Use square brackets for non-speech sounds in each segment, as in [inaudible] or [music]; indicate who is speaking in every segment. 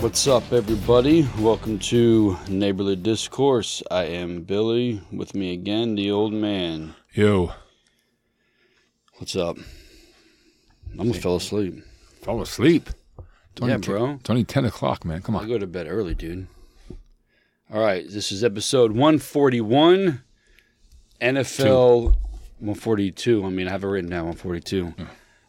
Speaker 1: What's up, everybody? Welcome to Neighborly Discourse. I am Billy. With me again, the old man.
Speaker 2: Yo,
Speaker 1: What's up? I almost fell asleep.
Speaker 2: fall asleep. It's only
Speaker 1: Yeah, bro.
Speaker 2: It's only 10 o'clock, man. Come on.
Speaker 1: I go to bed early, dude. All right, this is episode 141, NFL 142. I mean, I have it written down 142.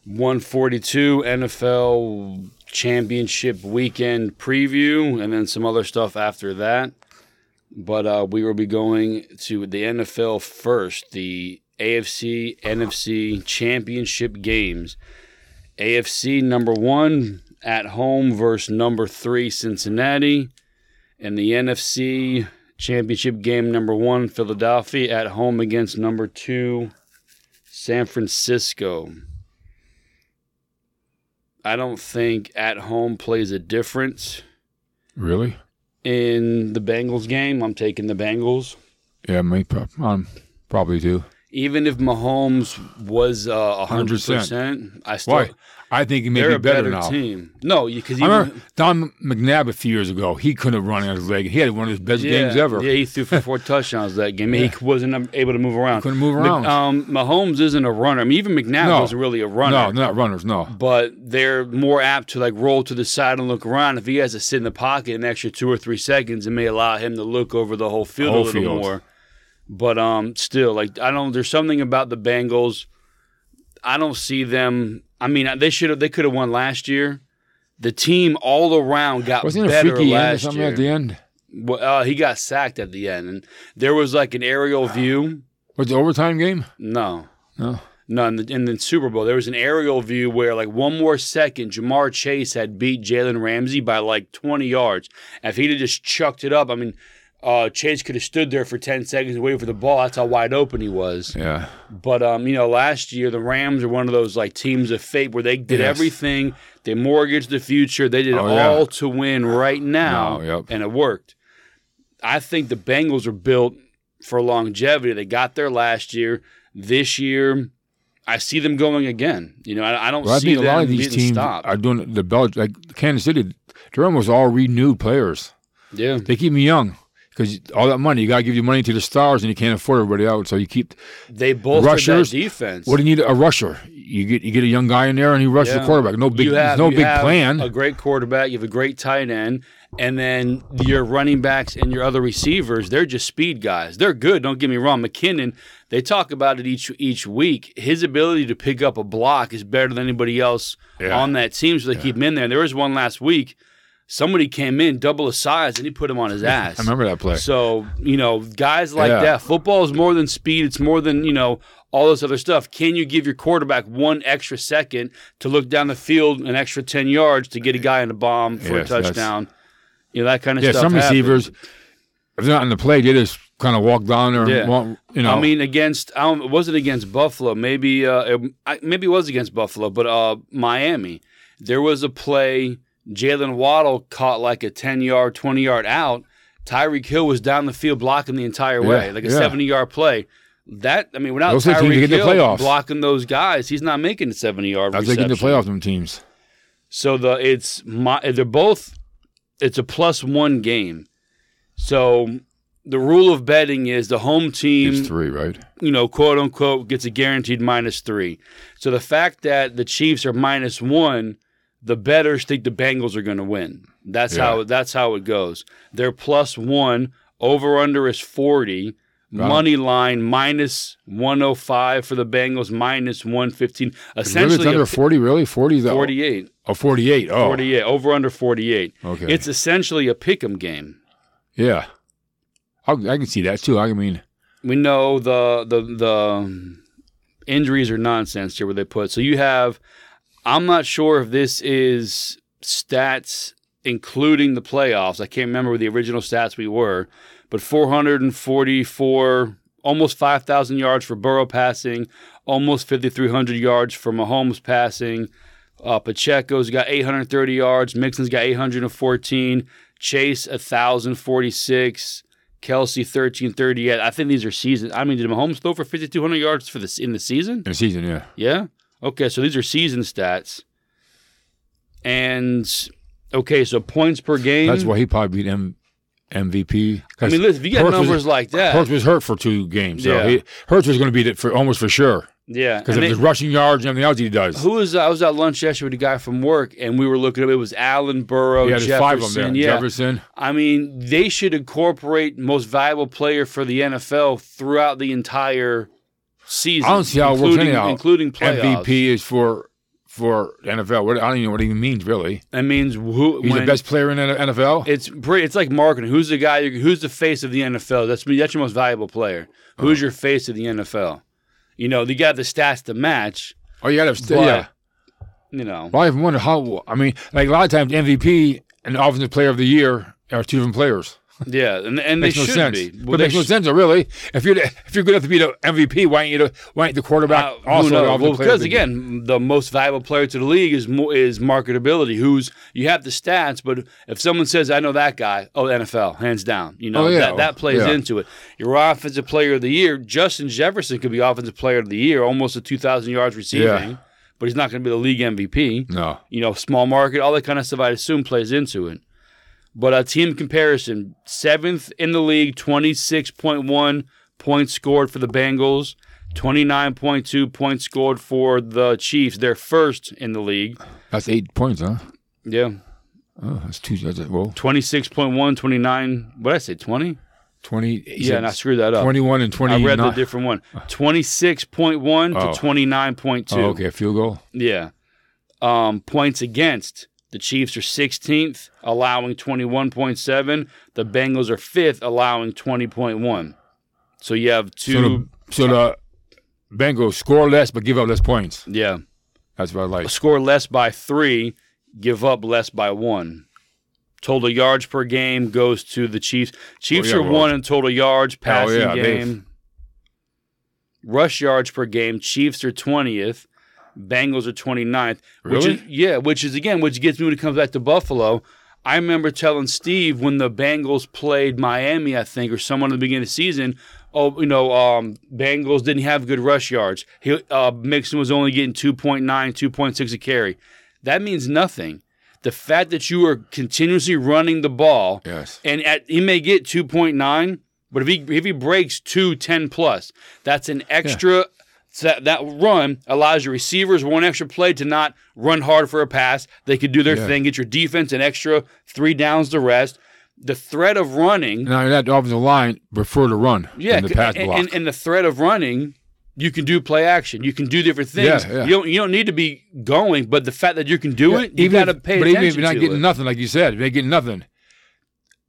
Speaker 1: 142 NFL Championship Weekend preview, and then some other stuff after that. But uh, we will be going to the NFL first, the AFC NFC Championship games. AFC number one at home versus number three Cincinnati, and the NFC Championship game number one Philadelphia at home against number two San Francisco. I don't think at home plays a difference
Speaker 2: Really?
Speaker 1: in the Bengals game. I'm taking the Bengals.
Speaker 2: Yeah, me, prob- um, probably do.
Speaker 1: Even if Mahomes was uh, 100%, I still
Speaker 2: Why? I think he may
Speaker 1: they're
Speaker 2: be
Speaker 1: a
Speaker 2: better,
Speaker 1: better
Speaker 2: now.
Speaker 1: team. No, because
Speaker 2: I remember Don McNabb a few years ago. He couldn't have run on his leg. He had one of his best games ever.
Speaker 1: Yeah, he threw for four [laughs] touchdowns that game. He wasn't able to move around.
Speaker 2: Couldn't move
Speaker 1: Mc-
Speaker 2: around.
Speaker 1: um, Mahomes isn't a runner. I mean, even McNabb
Speaker 2: No.
Speaker 1: wasn't really a runner.
Speaker 2: no, they're not runners. No.
Speaker 1: But they're more apt to like roll to the side and look around. If he has to sit in the pocket an extra two or three seconds, it may allow him to look over the whole field
Speaker 2: Whole
Speaker 1: a little
Speaker 2: field.
Speaker 1: more. But um, still, like I don't. There's something about the Bengals. I don't see them. I mean, they should have. They could have won last year. The team all around got
Speaker 2: Wasn't it a
Speaker 1: better
Speaker 2: freaky end or something
Speaker 1: year.
Speaker 2: at the end?
Speaker 1: Well, uh, he got sacked at the end, and there was like an aerial view.
Speaker 2: Was the overtime game?
Speaker 1: No,
Speaker 2: No.
Speaker 1: no. In the, in the Super Bowl, there was an aerial view where, like, one more second, Ja'Marr Chase had beat Jalen Ramsey by like 20 yards. If he'd have just chucked it up, I mean, uh, Chase could have stood there for 10 seconds and waited for the ball. That's how wide open he was.
Speaker 2: Yeah.
Speaker 1: But um, you know, last year the Rams are one of those like teams of fate where they did
Speaker 2: Yes.
Speaker 1: everything. They mortgaged the future. They did
Speaker 2: Oh,
Speaker 1: all
Speaker 2: yeah.
Speaker 1: to win right now,
Speaker 2: No, yep.
Speaker 1: and it worked. I think the Bengals are built for longevity. They got there last year. This year, I see them going again. You know, I, I don't
Speaker 2: Well, I
Speaker 1: see
Speaker 2: a lot of these teams
Speaker 1: stopped.
Speaker 2: are doing the Bel like Kansas City. They're almost all renewed players.
Speaker 1: yeah,
Speaker 2: They keep me young because all that money you got to give your money to the stars, and you can't afford everybody out. So you keep.
Speaker 1: they both
Speaker 2: Rushers,
Speaker 1: defense.
Speaker 2: What do you need? A rusher. You get you get a young guy in there, and he rushes
Speaker 1: Yeah.
Speaker 2: the quarterback. No big,
Speaker 1: have,
Speaker 2: no big plan.
Speaker 1: A great quarterback. You have a great tight end, and then your running backs and your other receivers. They're just speed guys. They're good. Don't get me wrong. McKinnon. They talk about it each each week. His ability to pick up a block is better than anybody else
Speaker 2: Yeah.
Speaker 1: on that team. So they keep him in there. There was one last week. Somebody came in double his size and he put him on his [laughs] ass.
Speaker 2: I remember that play.
Speaker 1: So, you know, guys like
Speaker 2: Yeah.
Speaker 1: that, football is more than speed. It's more than, you know, all this other stuff. Can you give your quarterback one extra second to look down the field an extra 10 yards to get a guy in a bomb for
Speaker 2: Yes,
Speaker 1: a touchdown? You know, that kind of
Speaker 2: yeah,
Speaker 1: stuff.
Speaker 2: Yeah, some
Speaker 1: happens.
Speaker 2: receivers, if they're not in the play, they just kind of walk down there.
Speaker 1: Yeah.
Speaker 2: Walk, you know,
Speaker 1: I mean, against, I don't, was it against Buffalo? Maybe, uh, it, maybe it was against Buffalo, but uh, Miami. There was a play, Jaylen Waddle caught like a 10 yard, 20 yard out. Tyreek Hill was down the field blocking the entire way,
Speaker 2: Yeah,
Speaker 1: like a
Speaker 2: yeah.
Speaker 1: 70 yard play. That I mean, without
Speaker 2: Those are the teams
Speaker 1: Tyreek Hill blocking those guys, he's not making a 70 yard.
Speaker 2: that's in the playoffs. Them teams.
Speaker 1: So the it's my they're both it's a plus one game. So the rule of betting is the home team
Speaker 2: It's three, right?
Speaker 1: you know, quote unquote, gets a guaranteed minus three. So the fact that the Chiefs are minus one, the betters think the Bengals are going to win. That's
Speaker 2: Yeah.
Speaker 1: how that's how it goes. They're plus one. Over under is forty.
Speaker 2: Wow.
Speaker 1: Money line minus one hundred five for the Bengals, minus one fifteen.
Speaker 2: Really, it's
Speaker 1: Essentially,
Speaker 2: under
Speaker 1: a,
Speaker 2: forty. Really, forty is
Speaker 1: forty eight.
Speaker 2: Oh, 48. Oh,
Speaker 1: 48. Over under forty eight.
Speaker 2: Okay.
Speaker 1: It's essentially a pick'em game.
Speaker 2: yeah. I, I can see that too. I mean,
Speaker 1: we know the the the injuries are nonsense here where they put. So you have I'm not sure if this is stats including the playoffs. I can't remember what the original stats we were, but 444 almost 5,000 yards for Burrow passing, almost 5,300 yards for Mahomes passing. Uh, Pacheco's got 830 yards. Mixon's got 814. Chase 1,046. Kelce 1338. I think these are season. I mean, did Mahomes throw for 5,200 yards for this in the season?
Speaker 2: in the season, yeah.
Speaker 1: Yeah. Okay, so these are season stats, and Okay, so points per game.
Speaker 2: That's why he probably beat M- MVP.
Speaker 1: I mean, listen, if you got
Speaker 2: Hurts was-
Speaker 1: numbers like that,
Speaker 2: Hurts was hurt for two games, so
Speaker 1: Yeah.
Speaker 2: he, Hurts was going to beat it for almost for sure
Speaker 1: yeah.
Speaker 2: because of his rushing yards and everything else he does.
Speaker 1: who was I was at lunch yesterday with a guy from work, and we were looking up. It was Allen Burrow,
Speaker 2: yeah, there's
Speaker 1: Jefferson.
Speaker 2: five of them there.
Speaker 1: Yeah,
Speaker 2: Jefferson.
Speaker 1: I mean, they should incorporate most valuable player for the NFL throughout the entire season.
Speaker 2: I don't see how it works
Speaker 1: including,
Speaker 2: anyhow.
Speaker 1: including playoffs.
Speaker 2: MVP is for for NFL. What I don't even know what it even means really.
Speaker 1: That means who
Speaker 2: He's the best player in the NFL.
Speaker 1: It's pretty, it's like marketing. Who's the guy? Who's the face of the NFL? That's that's your most valuable player. Who's
Speaker 2: Uh-huh.
Speaker 1: your face of the NFL? You know, you got the stats to match.
Speaker 2: oh, you got to yeah.
Speaker 1: You know,
Speaker 2: Well, I even wonder how. I mean, like a lot of times, MVP and Offensive Player of the Year are two different players.
Speaker 1: Yeah, and, and they
Speaker 2: no
Speaker 1: should
Speaker 2: sense.
Speaker 1: be.
Speaker 2: but it makes no sense, really. If you're if you're good enough to be the MVP, why ain't you the, why ain't the quarterback
Speaker 1: Uh,
Speaker 2: also
Speaker 1: Well, because again, the most valuable player to the league is mo- is marketability. Who's you have the stats, but if someone says, "I know that guy," oh, NFL, hands down. You know
Speaker 2: Oh, yeah.
Speaker 1: that that plays
Speaker 2: Yeah.
Speaker 1: into it. Your offensive player of the year, Justin Jefferson, could be offensive player of the year, almost a two thousand yards receiving,
Speaker 2: Yeah.
Speaker 1: but he's not going to be the league MVP.
Speaker 2: no.
Speaker 1: You know, small market, all that kind of stuff. I assume plays into it. But a team comparison, seventh in the league, twenty six point one points scored for the Bengals. 29.2 points scored for the Chiefs. They're first in the league.
Speaker 2: That's eight points, huh?
Speaker 1: Yeah.
Speaker 2: Oh, that's two. That's well,
Speaker 1: 26.1, 29. What did I say? 20?
Speaker 2: twenty.
Speaker 1: Yeah, and I screwed that up.
Speaker 2: Twenty-one and twenty.
Speaker 1: I read the different one. 26.1
Speaker 2: Oh.
Speaker 1: to 29.2.
Speaker 2: Oh, okay, field goal.
Speaker 1: Yeah. Um, points against. The Chiefs are 16th, allowing 21.7. The Bengals are 5th, allowing 20.1. So you have two.
Speaker 2: So the so the Bengals score less but give up less points.
Speaker 1: yeah.
Speaker 2: That's what I like.
Speaker 1: Score less by three, give up less by one. Total yards per game goes to the Chiefs. Chiefs
Speaker 2: Oh, yeah,
Speaker 1: are
Speaker 2: well-
Speaker 1: one in total yards, oh, passing
Speaker 2: yeah, they've-
Speaker 1: game. Rush yards per game, Chiefs are 20th. Bengals are 29th. Which
Speaker 2: Really?
Speaker 1: is yeah, which is again, which gets me when it comes back to Buffalo. I remember telling Steve when the Bengals played Miami, I think, or someone at the beginning of the season, oh, you know, um, Bengals didn't have good rush yards. He, uh, Mixon was only getting 2.9, 2.6 a carry. That means nothing. The fact that you are continuously running the ball,
Speaker 2: Yes.
Speaker 1: and at, he may get 2.9, but if he if he breaks 210 plus, that's an extra. So that, that run allows your receivers one extra play to not run hard for a pass. They could do their
Speaker 2: Yeah.
Speaker 1: thing, get your defense an extra three downs to rest. The threat of running,
Speaker 2: Now that offensive line prefer to run
Speaker 1: yeah,
Speaker 2: the pass
Speaker 1: and,
Speaker 2: block.
Speaker 1: and, and the threat of running, you can do play action. You can do different things.
Speaker 2: Yeah, yeah.
Speaker 1: You don't you don't need to be going, but the fact that you can do it, you got to pay
Speaker 2: but
Speaker 1: attention
Speaker 2: even if you're not getting
Speaker 1: it.
Speaker 2: nothing, like you said, if you're getting nothing,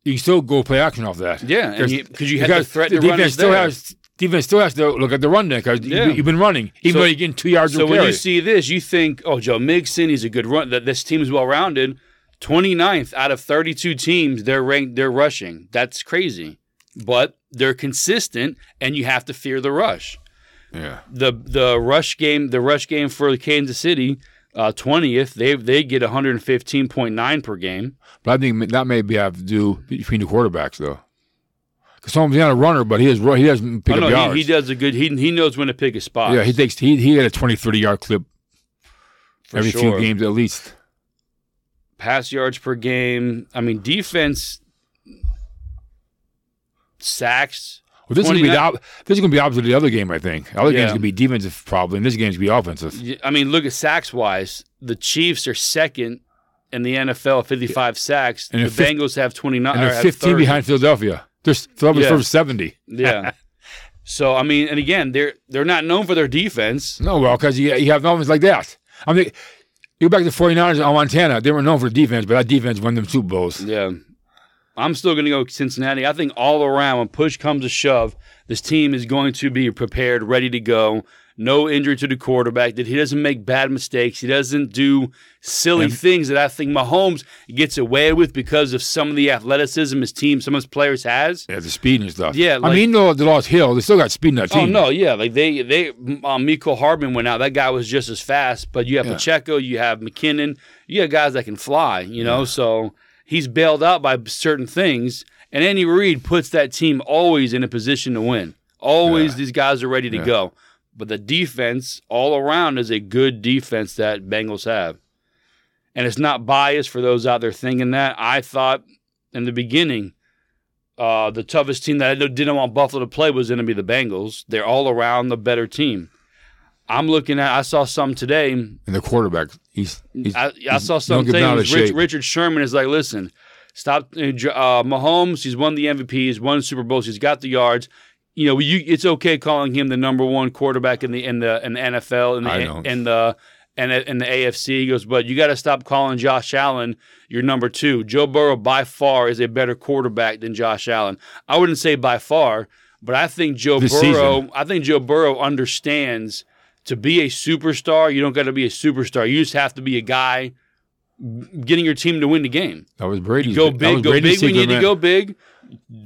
Speaker 2: you can still go play action off that.
Speaker 1: Yeah, and
Speaker 2: Because-
Speaker 1: you- you had the threat to
Speaker 2: the defense still
Speaker 1: there.
Speaker 2: has defense still has to look at the run there because
Speaker 1: Yeah.
Speaker 2: you, have been running, even
Speaker 1: So-
Speaker 2: though you're getting two yards
Speaker 1: So when
Speaker 2: carry.
Speaker 1: you see this, you think, oh, Joe Mixon, he's a good run. That this team is well rounded. 29th out of 32 teams, they're ranked, they're rushing. That's crazy. But they're consistent, and you have to fear the rush.
Speaker 2: yeah,
Speaker 1: The the rush game, the rush game for Kansas City, uh, 20th, they they get 115.9 per game.
Speaker 2: but I think that may be have to do between the quarterbacks though. Because someone's not a runner, but he is he doesn't pick
Speaker 1: Oh,
Speaker 2: up yards.
Speaker 1: he, he does a good. He he knows when to pick his spot.
Speaker 2: yeah, he takes he he had a 20, 30 yard clip
Speaker 1: for
Speaker 2: every
Speaker 1: sure.
Speaker 2: few games at least.
Speaker 1: pass yards per game. I mean, defense, sacks.
Speaker 2: Well, this is gonna be the this is gonna be opposite of the other game. I think the other
Speaker 1: Yeah.
Speaker 2: game's gonna be defensive probably, and this game's gonna be offensive.
Speaker 1: I mean, look at sacks wise. The Chiefs are second in the NFL at 55 sacks.
Speaker 2: And
Speaker 1: the Bengals have 29.
Speaker 2: And they're 15
Speaker 1: 30.
Speaker 2: behind Philadelphia. There's Philadelphia's
Speaker 1: Yeah.
Speaker 2: first 70.
Speaker 1: Yeah. [laughs] so I mean, and again, they're they're not known for their defense.
Speaker 2: No, well, because you, you have moments like that. I mean, you go back to the 49ers on Montana. They were known for defense, but that defense won them Super Bowls.
Speaker 1: Yeah. I'm still going to go Cincinnati. I think all around, when push comes to shove, this team is going to be prepared, ready to go. No injury to the quarterback. That he doesn't make bad mistakes. He doesn't do silly
Speaker 2: And-
Speaker 1: things that I think Mahomes gets away with because of some of the athleticism his team, some of his players has.
Speaker 2: Yeah, the speed and stuff.
Speaker 1: Yeah,
Speaker 2: I
Speaker 1: like-
Speaker 2: mean, though they lost Hill, they still got speed in that team.
Speaker 1: Oh
Speaker 2: team.
Speaker 1: no, yeah, like they they um, Mecole Hardman went out. That guy was just as fast. But you have
Speaker 2: Yeah.
Speaker 1: Pacheco, you have McKinnon, you have guys that can fly. You know, so he's bailed out by certain things. And Andy Reid puts that team always in a position to win. Always,
Speaker 2: Yeah.
Speaker 1: these guys are ready to
Speaker 2: Yeah.
Speaker 1: go. But the defense all around is a good defense that Bengals have. and it's not biased for those out there thinking that. I thought in the beginning, uh, the toughest team that I didn't want Buffalo to play was going to be the Bengals. They're all around the better team. I'm looking at. I saw some today.
Speaker 2: And the quarterback, he's, he's
Speaker 1: I, I saw some
Speaker 2: get bent out of
Speaker 1: things. Rich. Richard Sherman is like, listen, stop. Uh, uh, Mahomes, he's won the MVP, he's won Super Bowls, he's got the yards. You know, you, it's okay calling him the number one quarterback in the in the in the NFL and the and the and in the AFC. He goes, but you got to stop calling Josh Allen your number two. Joe Burrow by far is a better quarterback than Josh Allen. I wouldn't say by far, but I think Joe
Speaker 2: This
Speaker 1: Burrow.
Speaker 2: season.
Speaker 1: I think Joe Burrow understands to be a superstar. You don't got to be a superstar. You just have to be a guy getting your team to win the game.
Speaker 2: that was Brady's.
Speaker 1: Go big, go
Speaker 2: Brady's
Speaker 1: big when you need to go big.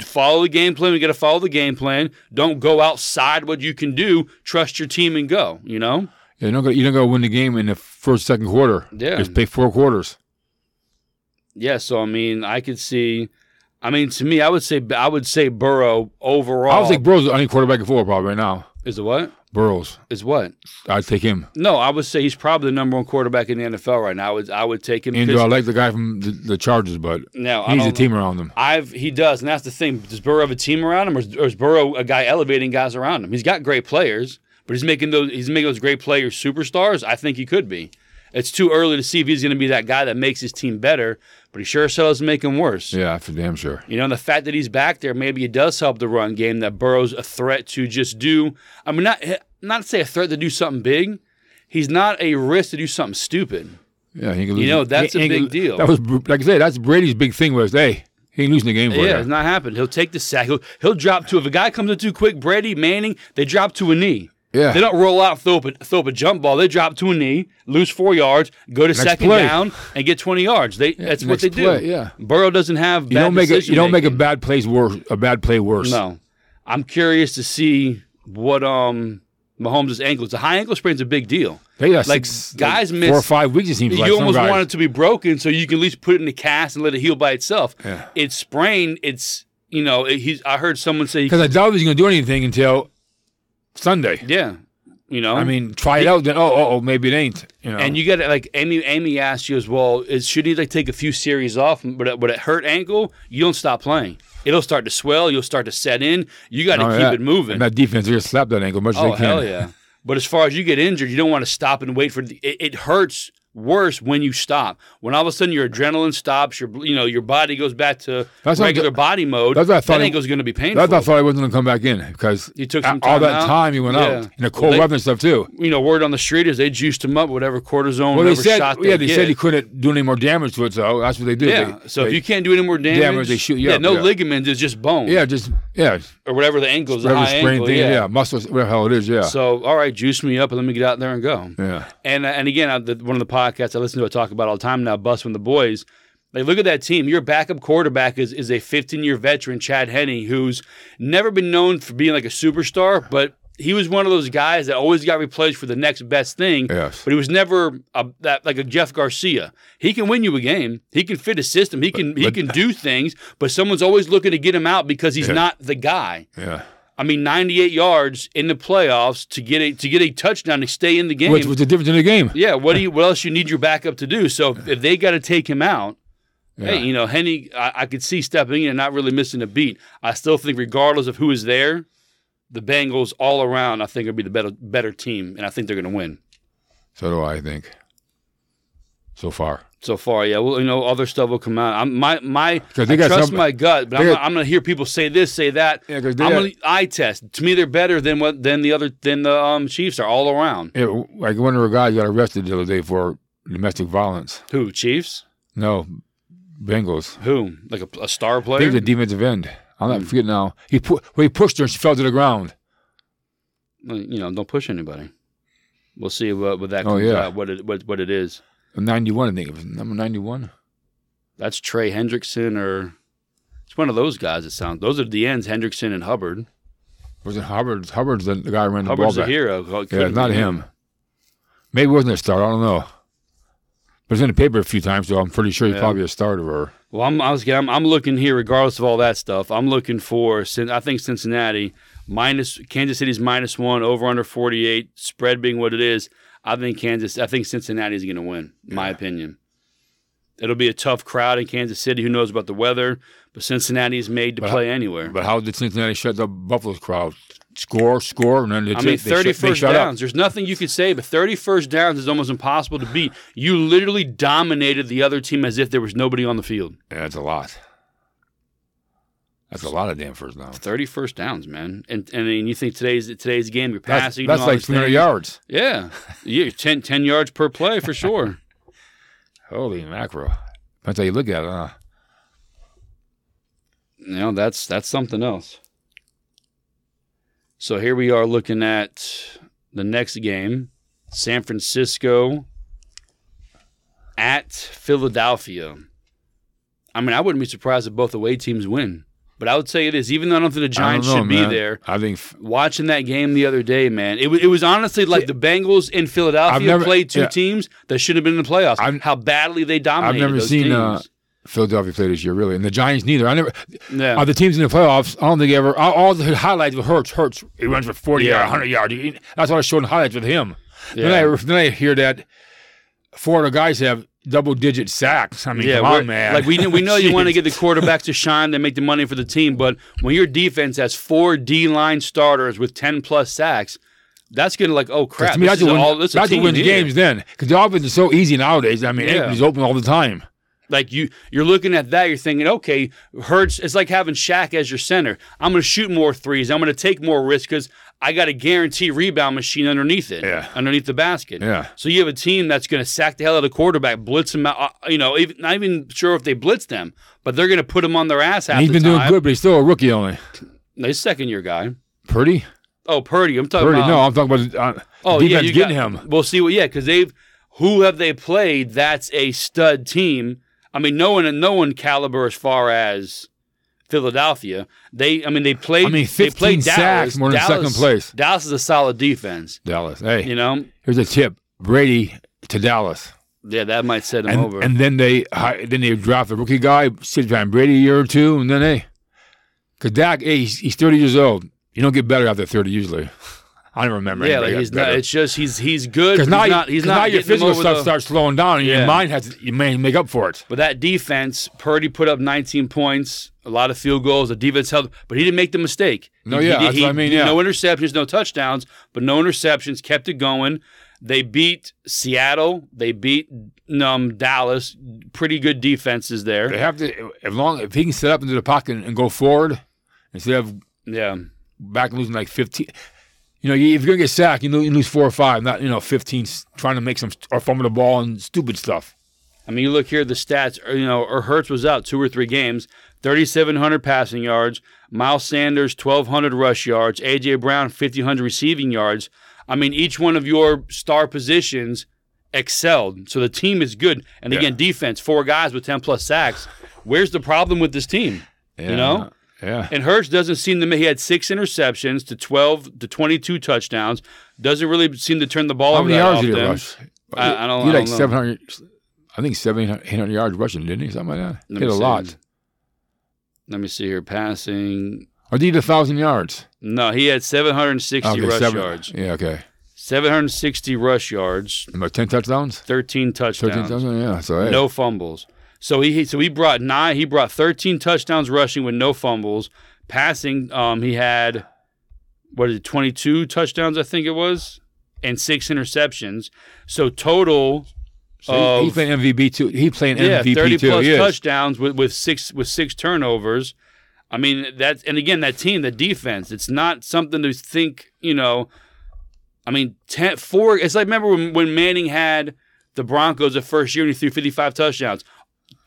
Speaker 1: Follow the game plan. You got to follow the game plan. Don't go outside what you can do. Trust your team and go. You know.
Speaker 2: Yeah, you don't go. You don't go win the game in the first, second quarter.
Speaker 1: Yeah.
Speaker 2: just pay four quarters.
Speaker 1: Yeah. So I mean, I could see. I mean, to me, I would say I would say Burrow overall.
Speaker 2: I would think Burrow's the only quarterback in football probably right now.
Speaker 1: is it what
Speaker 2: Burrows,
Speaker 1: is what?
Speaker 2: I'd take him.
Speaker 1: No, I would say he's probably the number one quarterback in the NFL right now. I would I would take him.
Speaker 2: Andrew, I like the guy from the, the Chargers, but
Speaker 1: now
Speaker 2: he's a team around him.
Speaker 1: I've he does, and that's the thing. Does Burrow have a team around him, or is, or is Burrow a guy elevating guys around him? He's got great players, but he's making those he's making those great players superstars. I think he could be. It's too early to see if he's going to be that guy that makes his team better, but he sure as hell doesn't make him worse.
Speaker 2: Yeah, for damn sure.
Speaker 1: You know, and the fact that he's back there, maybe it does help the run game. That Burrow's a threat to just do. I mean, not not to say a threat to do something big. He's not a risk to do something stupid.
Speaker 2: Yeah, he can
Speaker 1: You
Speaker 2: lose-
Speaker 1: know, that's
Speaker 2: he-
Speaker 1: a
Speaker 2: he
Speaker 1: big
Speaker 2: can-
Speaker 1: deal.
Speaker 2: That was like I said. That's Brady's big thing was, hey, he ain't losing the game for
Speaker 1: Yeah,
Speaker 2: you.
Speaker 1: it's not happening. He'll take the sack. He'll, he'll drop to if a guy comes in too quick. Brady Manning, they drop to a knee.
Speaker 2: Yeah.
Speaker 1: They don't roll out, throw up, a, throw up a jump ball. They drop to a knee, lose four yards, go to
Speaker 2: Next
Speaker 1: second
Speaker 2: play.
Speaker 1: down, and get twenty yards. They that's what they do.
Speaker 2: yeah.
Speaker 1: Burrow doesn't have.
Speaker 2: You
Speaker 1: bad
Speaker 2: don't make it. You don't make a bad place worse. A bad play worse.
Speaker 1: No, I'm curious to see what um Mahomes' ankle. It's a high ankle sprain's a big deal.
Speaker 2: They got
Speaker 1: Like,
Speaker 2: six,
Speaker 1: guys
Speaker 2: like
Speaker 1: miss-
Speaker 2: four or five weeks. It seems
Speaker 1: you
Speaker 2: some
Speaker 1: almost
Speaker 2: guys.
Speaker 1: want it to be broken so you can at least put it in the cast and let it heal by itself.
Speaker 2: Yeah.
Speaker 1: It's sprained. It's you know it- he's. I heard someone say
Speaker 2: because I doubt he's going to do anything until Sunday.
Speaker 1: yeah, you know.
Speaker 2: I mean, try it out. Then oh, oh, oh, maybe it ain't. You know.
Speaker 1: And you got like Amy. Amy asked you as well. Is should he like take a few series off? But but at hurt ankle, you don't stop playing. It'll start to swell. You'll start to set in. You got to keep
Speaker 2: yeah.
Speaker 1: it moving.
Speaker 2: And that defense, going to slap that ankle as much
Speaker 1: oh
Speaker 2: as they can.
Speaker 1: hell yeah! But as far as you get injured, you don't want to stop and wait for the, it. It hurts worse when you stop. When all of a sudden your adrenaline stops, your you know your body goes back to
Speaker 2: That's what
Speaker 1: regular body mode.
Speaker 2: that's what I thought
Speaker 1: that
Speaker 2: he-
Speaker 1: ankle's going to be painful.
Speaker 2: That's why I thought I wasn't going to come back in because
Speaker 1: you took
Speaker 2: all
Speaker 1: time
Speaker 2: that
Speaker 1: out.
Speaker 2: time you went
Speaker 1: Yeah.
Speaker 2: out in the
Speaker 1: Well,
Speaker 2: cold
Speaker 1: they-
Speaker 2: weather and stuff too.
Speaker 1: you know, word on the street is they juiced him up, whatever cortisone,
Speaker 2: Well, they said, yeah, they
Speaker 1: get.
Speaker 2: said he couldn't do any more damage to it, so that's what they do.
Speaker 1: Yeah.
Speaker 2: They-
Speaker 1: so if you can't do any more damage,
Speaker 2: Damage, they shoot you
Speaker 1: yeah,
Speaker 2: up,
Speaker 1: no
Speaker 2: yeah.
Speaker 1: ligaments, it's just bone.
Speaker 2: yeah, just yeah,
Speaker 1: Or whatever the ankle is,
Speaker 2: whatever
Speaker 1: high
Speaker 2: sprain
Speaker 1: ankle.
Speaker 2: thing,
Speaker 1: yeah.
Speaker 2: yeah. muscles, whatever the hell it is, yeah,
Speaker 1: So, all right, juice me up and let me get out there and go.
Speaker 2: yeah.
Speaker 1: And and again, I, the, one of the podcasts I listen to, I talk about all the time now, Bus from the Boys. Like, look at that team. Your backup quarterback is, is a 15 year veteran, Chad Henne, who's never been known for being like a superstar, but he was one of those guys that always got replaced for the next best thing.
Speaker 2: Yes.
Speaker 1: But he was never a, that like a Jeff Garcia. He can win you a game. He can fit a system. He can he
Speaker 2: but-
Speaker 1: can do things. But someone's always looking to get him out because he's
Speaker 2: Yeah.
Speaker 1: not the guy.
Speaker 2: Yeah.
Speaker 1: I mean, 98 yards in the playoffs to get a to get a touchdown to stay in the game.
Speaker 2: What's, what's the difference in the game?
Speaker 1: Yeah, what do you? What else you need your backup to do? So if, if they got to take him out,
Speaker 2: Yeah.
Speaker 1: hey, you know, Henne, I, I could see stepping in and not really missing a beat. I still think, regardless of who is there, the Bengals all around, I think, will be the better better team, and I think they're going to win.
Speaker 2: So do I think. So far,
Speaker 1: So far, yeah. Well, you know, other stuff will come out. I'm my my.
Speaker 2: they
Speaker 1: I
Speaker 2: got
Speaker 1: trust
Speaker 2: some-
Speaker 1: my gut, but I'm, gonna-
Speaker 2: got-
Speaker 1: I'm going to hear people say this, say that.
Speaker 2: Yeah,
Speaker 1: I'm
Speaker 2: got-
Speaker 1: to eye test. To me, they're better than what than the other than the um, Chiefs are all around.
Speaker 2: yeah, like one of our guys got arrested the other day for domestic violence.
Speaker 1: Who Chiefs?
Speaker 2: No, Bengals.
Speaker 1: Who like a, a star player?
Speaker 2: it's a defensive end. I'm not forgetting now. He pu- well, he pushed her and she fell to the ground.
Speaker 1: Well, you know, don't push anybody. We'll see what, what that
Speaker 2: Oh,
Speaker 1: comes
Speaker 2: yeah.
Speaker 1: out, what it what, what it is.
Speaker 2: 91, I think it was number 91.
Speaker 1: That's Trey Hendrickson or it's one of those guys. It sounds those are the ends. Hendrickson and Hubbard.
Speaker 2: Was it Hubbard? Hubbard's the, the guy who ran the
Speaker 1: Hubbard's
Speaker 2: ball
Speaker 1: a
Speaker 2: back.
Speaker 1: hero. Well, it
Speaker 2: Yeah, not
Speaker 1: been
Speaker 2: him. Maybe it wasn't a start. I don't know. But it's in the paper a few times, so I'm pretty sure he's
Speaker 1: Yeah.
Speaker 2: probably a starter. Or
Speaker 1: Well, I'm I was, I'm I'm looking here, regardless of all that stuff. I'm looking for I think Cincinnati minus Kansas City's minus one over under 48 spread being what it is. I think Kansas. I think Cincinnati is going to win. in My opinion. It'll be a tough crowd in Kansas City. Who knows about the weather? But Cincinnati is made to
Speaker 2: But
Speaker 1: play anywhere.
Speaker 2: But how did Cincinnati shut the Buffalo's crowd? Score, score, and then
Speaker 1: I mean,
Speaker 2: it. They
Speaker 1: 30
Speaker 2: they
Speaker 1: first
Speaker 2: shut up.
Speaker 1: downs. There's nothing you could say, but 30 first downs is almost impossible to beat. You literally dominated the other team as if there was nobody on the field.
Speaker 2: Yeah, that's a lot. That's a lot of damn first downs.
Speaker 1: Thirty first downs, man. And and mean, you think today's today's game, you're passing.
Speaker 2: that's
Speaker 1: all
Speaker 2: like
Speaker 1: these
Speaker 2: 300 yards.
Speaker 1: Yeah. yeah 10, 10 yards per play for sure. [laughs]
Speaker 2: Holy mackerel. Depends how you look at it, huh?
Speaker 1: you know, that's that's something else. So here we are looking at the next game. San Francisco at Philadelphia. I mean, I wouldn't be surprised if both away teams win. But I would say it is, even though I don't think the Giants
Speaker 2: know,
Speaker 1: should be
Speaker 2: man.
Speaker 1: there.
Speaker 2: I think f-
Speaker 1: Watching that game the other day, man, it, wa- it was honestly like the Bengals in Philadelphia
Speaker 2: never-
Speaker 1: played two
Speaker 2: yeah.
Speaker 1: teams that should have been in the playoffs.
Speaker 2: I've-
Speaker 1: how badly they dominated
Speaker 2: I've
Speaker 1: never
Speaker 2: seen, uh, Philadelphia play this year, really, and the Giants neither. I never.
Speaker 1: yeah.
Speaker 2: Are the teams in the playoffs? I don't think ever. All, all the highlights with Hurts. Hurts. He runs for forty
Speaker 1: Yeah.
Speaker 2: yards, hundred yards. That's what I showed in highlights with him.
Speaker 1: Yeah.
Speaker 2: Then I then I hear that four of the guys have double digit sacks. I mean, come
Speaker 1: we're-
Speaker 2: on, man.
Speaker 1: Like we we know you [laughs] want to get the quarterbacks to shine, they make the money for the team, but when your defense has four D line starters with ten plus sacks, that's gonna like oh crap.
Speaker 2: To me, that's
Speaker 1: is
Speaker 2: what
Speaker 1: all
Speaker 2: wins,
Speaker 1: this is
Speaker 2: that's wins games then. Because the offense is so easy nowadays. I mean,
Speaker 1: Yeah.
Speaker 2: everybody's open all the time.
Speaker 1: Like you, you're looking at that. You're thinking, okay, Hurts. It's like having Shaq as your center. I'm going to shoot more threes. I'm going to take more risks because I got a guarantee rebound machine underneath it,
Speaker 2: Yeah.
Speaker 1: underneath the basket.
Speaker 2: Yeah.
Speaker 1: So you have a team that's going to sack the hell out of the quarterback, blitz him out. uh, You know, even, not even sure if they blitz them, but they're going to put him on their ass half
Speaker 2: And he's been doing good, but he's still a rookie only.
Speaker 1: No, he's second year guy.
Speaker 2: Purdy?
Speaker 1: Oh, Purdy. I'm talking
Speaker 2: Purdy?
Speaker 1: about.
Speaker 2: No, I'm talking about uh,
Speaker 1: Oh,
Speaker 2: defense
Speaker 1: yeah, you
Speaker 2: getting
Speaker 1: got,
Speaker 2: him.
Speaker 1: We'll see what. Yeah, because they've who have they played? That's a stud team. I mean, no one, no one caliber as far as Philadelphia. They, I mean, they played.
Speaker 2: I mean,
Speaker 1: they
Speaker 2: 15
Speaker 1: played
Speaker 2: sacks
Speaker 1: Dallas.
Speaker 2: more than
Speaker 1: Dallas,
Speaker 2: second place.
Speaker 1: Dallas is a solid defense.
Speaker 2: Dallas. Hey,
Speaker 1: You know,
Speaker 2: here's a tip: Brady to Dallas,
Speaker 1: yeah, that might set him
Speaker 2: and
Speaker 1: over.
Speaker 2: and then they then they draft a rookie guy, sit behind Brady a year or two, and then hey, because Dak, hey, he's, he's 30 years old. You don't get better after 30 usually. I don't remember.
Speaker 1: yeah, like he's not. It's just he's he's good.
Speaker 2: Because
Speaker 1: He's
Speaker 2: now,
Speaker 1: not. He's not
Speaker 2: now your physical stuff
Speaker 1: the-
Speaker 2: starts slowing down, and
Speaker 1: Yeah.
Speaker 2: your mind has to, you may make up for it.
Speaker 1: But that defense, Purdy put up 19 points, a lot of field goals. The defense held, but he didn't make the mistake.
Speaker 2: No,
Speaker 1: He-
Speaker 2: yeah,
Speaker 1: he-
Speaker 2: that's
Speaker 1: he-
Speaker 2: what I mean, yeah.
Speaker 1: no interceptions, no touchdowns, but no interceptions. Kept it going. They beat Seattle. They beat um, Dallas. Pretty good defenses there.
Speaker 2: They have to, as long if he can set up into the pocket and go forward instead of
Speaker 1: Yeah,
Speaker 2: back and losing like 15. You know, if you're gonna get sacked, you lose, four or five, not you know 15 s- trying to make some or fumble the ball and stupid stuff.
Speaker 1: I mean, you look here, the stats. Uh, you know, or Hurts was out two or three games. 3,700 passing yards. Miles Sanders 1,200 rush yards. AJ Brown 1,500 receiving yards. I mean, each one of your star positions excelled. So the team is good. And
Speaker 2: Yeah.
Speaker 1: again, defense, four guys with 10 plus sacks. Where's the problem with this team?
Speaker 2: Yeah,
Speaker 1: know?
Speaker 2: Yeah.
Speaker 1: And Hurts doesn't seem to. He had six interceptions to 12 to 22 touchdowns. Doesn't really seem to turn the ball
Speaker 2: How
Speaker 1: over
Speaker 2: many yards did he rush?
Speaker 1: I- I don't-
Speaker 2: He
Speaker 1: I
Speaker 2: like
Speaker 1: don't know.
Speaker 2: 700. I think 700 800 yards rushing, didn't he? Something like that.
Speaker 1: Let
Speaker 2: Hit a
Speaker 1: see.
Speaker 2: lot.
Speaker 1: Let me see here. Passing.
Speaker 2: Or did he a thousand yards?
Speaker 1: No, he had 760
Speaker 2: Okay,
Speaker 1: rush
Speaker 2: seven-
Speaker 1: yards.
Speaker 2: Yeah, okay.
Speaker 1: 760 rush yards,
Speaker 2: About 10 touchdowns.
Speaker 1: 13 touchdowns,
Speaker 2: 13 touchdowns. Yeah. So hey.
Speaker 1: no fumbles. So he so he brought nine. He brought 13 touchdowns rushing with no fumbles. Passing, um, he had what is it, 22 touchdowns? I think it was, and six interceptions. So total,
Speaker 2: So he, he
Speaker 1: of-
Speaker 2: playing MVP too. He
Speaker 1: yeah,
Speaker 2: MVP
Speaker 1: 30
Speaker 2: too.
Speaker 1: plus touchdowns with, with six with six turnovers. I mean that's and again that team, the defense, it's not something to think, you know. I mean, 10, four. It's like remember when, when Manning had the Broncos the first year and he threw 55 touchdowns.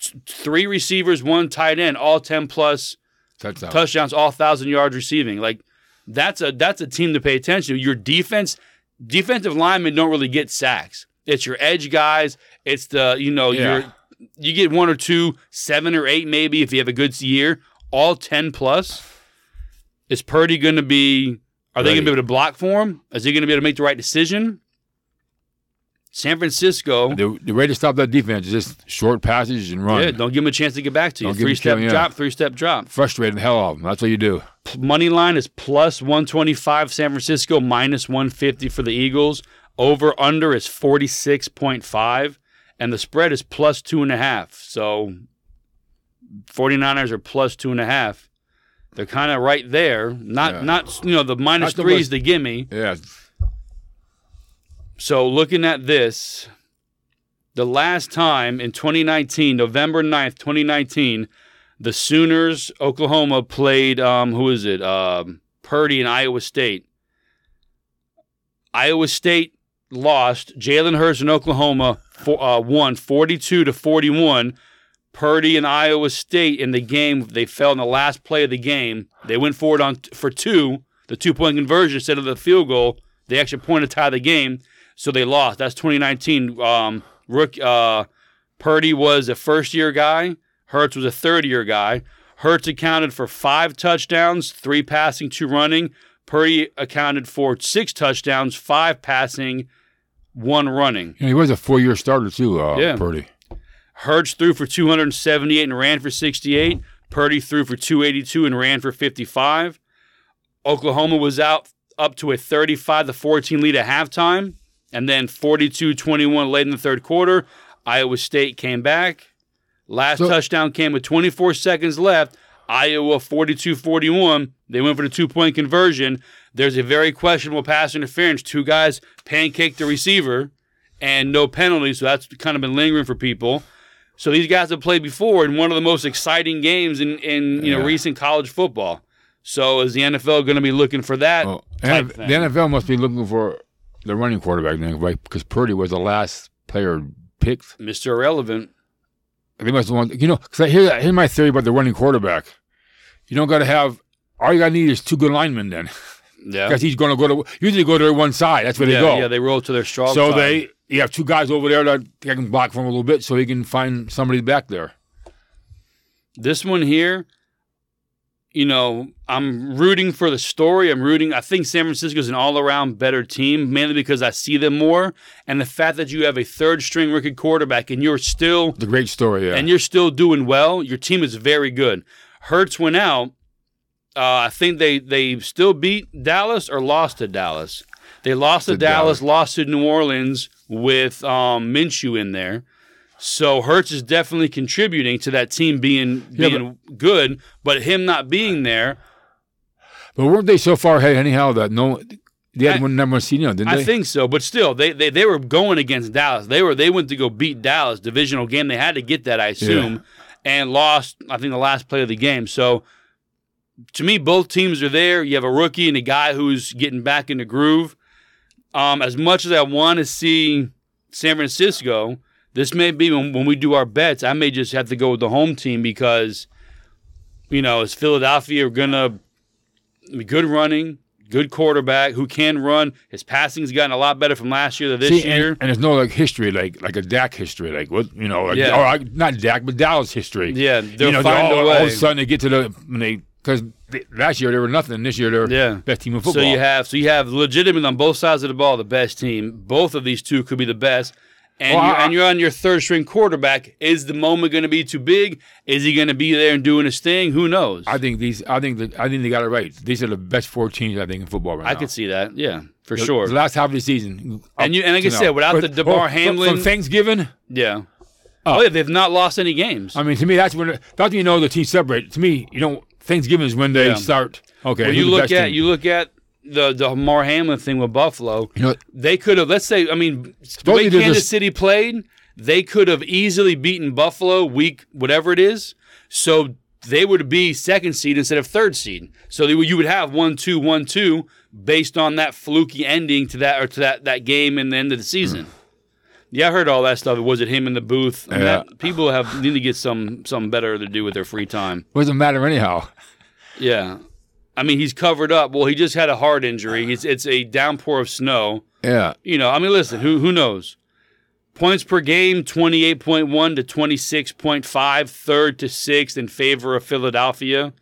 Speaker 1: T- Three receivers, one tight end, all 10 plus
Speaker 2: Touchdown.
Speaker 1: touchdowns, all thousand yards receiving. Like that's a that's a team to pay attention to. Your defense, defensive linemen don't really get sacks. It's your edge guys. It's the you know
Speaker 2: Yeah.
Speaker 1: your you get one or two, seven or eight maybe if you have a good year. All ten plus. Is Purdy going to be? Are they going to be able to block for him? Is he going to be able to make the right decision? San Francisco.
Speaker 2: The, the way to stop that defense is just short passes and run.
Speaker 1: Yeah, don't give them a chance to get back to you.
Speaker 2: Don't
Speaker 1: Three step
Speaker 2: chance, yeah.
Speaker 1: drop, three step drop.
Speaker 2: Frustrating the hell out of them. That's what you do.
Speaker 1: money line is plus 125 San Francisco minus 150 for the Eagles over under is 46.5 and the spread is plus two and a half. So 49ers are plus two and a half. They're kind of right there. Not
Speaker 2: Yeah.
Speaker 1: not you know the minus three is the gimme.
Speaker 2: Yeah.
Speaker 1: So looking at this, the last time in 2019, November 9th, 2019, the Sooners, Oklahoma played um who is it? Um Purdy and Iowa State. Iowa State lost. Jalen Hurts in Oklahoma for, uh, won 42 to 41. Purdy and Iowa State in the game, they fell in the last play of the game. They went forward on for two, the two point conversion instead of the field goal. They actually point to tie the game, so they lost. That's 2019. Um, Rook, uh, Purdy was a first year guy. Hurts was a third year guy. Hurts accounted for five touchdowns, three passing, two running. Purdy accounted for six touchdowns, five passing, one running.
Speaker 2: Know, he was a four year starter, too, uh,
Speaker 1: Yeah.
Speaker 2: Purdy.
Speaker 1: Hurts threw for 278 and ran for 68. Purdy threw for 282 and ran for 55. Oklahoma was out up to a 35 to 14 lead at halftime, and then 42-21 late in the third quarter. Iowa State came back. Last
Speaker 2: So-
Speaker 1: touchdown came with 24 seconds left. Iowa 42-41. They went for the two-point conversion. There's a very questionable pass interference. Two guys pancaked the receiver and no penalty, so that's kind of been lingering for people. So these guys have played before in one of the most exciting games in, in you know
Speaker 2: Yeah.
Speaker 1: recent college football. So is the NFL going to be looking for that
Speaker 2: Well,
Speaker 1: type
Speaker 2: NF-
Speaker 1: thing?
Speaker 2: the NFL must be looking for the running quarterback then, right? Because Purdy was the last player picked.
Speaker 1: Mr. Irrelevant.
Speaker 2: They must want, you know, because I hear that. Here's my theory about the running quarterback. You don't got to have. All you got to need is two good linemen then,
Speaker 1: Yeah. [laughs]
Speaker 2: because he's going to go to usually go to their one side. That's where
Speaker 1: yeah,
Speaker 2: they go.
Speaker 1: yeah, they roll to their strong
Speaker 2: so
Speaker 1: side.
Speaker 2: they you have two guys over there that can block from a little bit, so he can find somebody back there.
Speaker 1: This one here, you know, I'm rooting for the story. I'm rooting. I think San Francisco's an all around better team, mainly because I see them more. And the fact that you have a third string rookie quarterback and you're still
Speaker 2: the great story. Yeah.
Speaker 1: and you're still doing well, your team is very good. Hurts went out. Uh, I think they they still beat Dallas or lost to Dallas. They lost to,
Speaker 2: To
Speaker 1: Dallas,
Speaker 2: Dallas.
Speaker 1: lost to New Orleans with um, Minshew in there. So Hurts is definitely contributing to that team being
Speaker 2: Yeah,
Speaker 1: being good, but him not being there,
Speaker 2: but weren't they so far ahead anyhow that no, they had
Speaker 1: I-
Speaker 2: one number seed, you know, didn't
Speaker 1: I
Speaker 2: they?
Speaker 1: I think so. But still, they, they they were going against Dallas. They were they went to go beat Dallas divisional game. They had to get that, I assume, and lost. I think the last play of the game. So to me, both teams are there. You have a rookie and a guy who's getting back in the groove. Um, as much as I want to see San Francisco, this may be when, when we do our bets. I may just have to go with the home team because, you know, is Philadelphia gonna be good running, good quarterback who can run. His passing's gotten a lot better from last year to this
Speaker 2: See,
Speaker 1: year.
Speaker 2: and there's no like history, like like a Dak history, like what you know, like,
Speaker 1: Yeah.
Speaker 2: Oh, or like, not Dak, but Dallas history.
Speaker 1: yeah, they'll
Speaker 2: you know,
Speaker 1: find
Speaker 2: all,
Speaker 1: a
Speaker 2: all of a sudden they get to the when they because last year they were nothing, and this year they're
Speaker 1: Yeah.
Speaker 2: best team in football.
Speaker 1: So you have so you have legitimate on both sides of the ball the best team. Both of these two could be the best. And,
Speaker 2: Well,
Speaker 1: you're,
Speaker 2: I-
Speaker 1: and you're on your third string quarterback. Is the moment going to be too big? Is he going to be there and doing his thing? Who knows?
Speaker 2: I think these. I think that I think they got it right. These are the best four teams I think in football right
Speaker 1: I
Speaker 2: now.
Speaker 1: I could see that. Yeah, for
Speaker 2: The-
Speaker 1: sure.
Speaker 2: The last half of the season, uh,
Speaker 1: And you- and like I said, without the Damar
Speaker 2: oh,
Speaker 1: Hamlin-
Speaker 2: from Thanksgiving.
Speaker 1: yeah. Uh, oh, yeah, they've not lost any games.
Speaker 2: I mean, to me, that's when that's when you know the team separate. To me, you know, Thanksgiving is when they
Speaker 1: Yeah.
Speaker 2: start. Okay,
Speaker 1: when
Speaker 2: who's
Speaker 1: you look at
Speaker 2: team?
Speaker 1: you look at the Damar Hamlin thing with Buffalo,
Speaker 2: You know,
Speaker 1: they could have. Let's say, I mean, the way Kansas
Speaker 2: just-
Speaker 1: City played, they could have easily beaten Buffalo week whatever it is. So they would be second seed instead of third seed. So they, you would have one two one two based on that fluky ending to that or to that that game and the end of the season. Hmm. Yeah, I heard all that stuff. Was it him in the booth?
Speaker 2: Yeah.
Speaker 1: that- people have need to get some something better to do with their free time.
Speaker 2: It doesn't matter anyhow.
Speaker 1: Yeah. I mean, he's covered up. Well, he just had a heart injury. It's, it's a downpour of snow.
Speaker 2: Yeah,
Speaker 1: You know, I mean, listen, who who knows? Points per game, 28.1 to 26.5, third to sixth in favor of Philadelphia.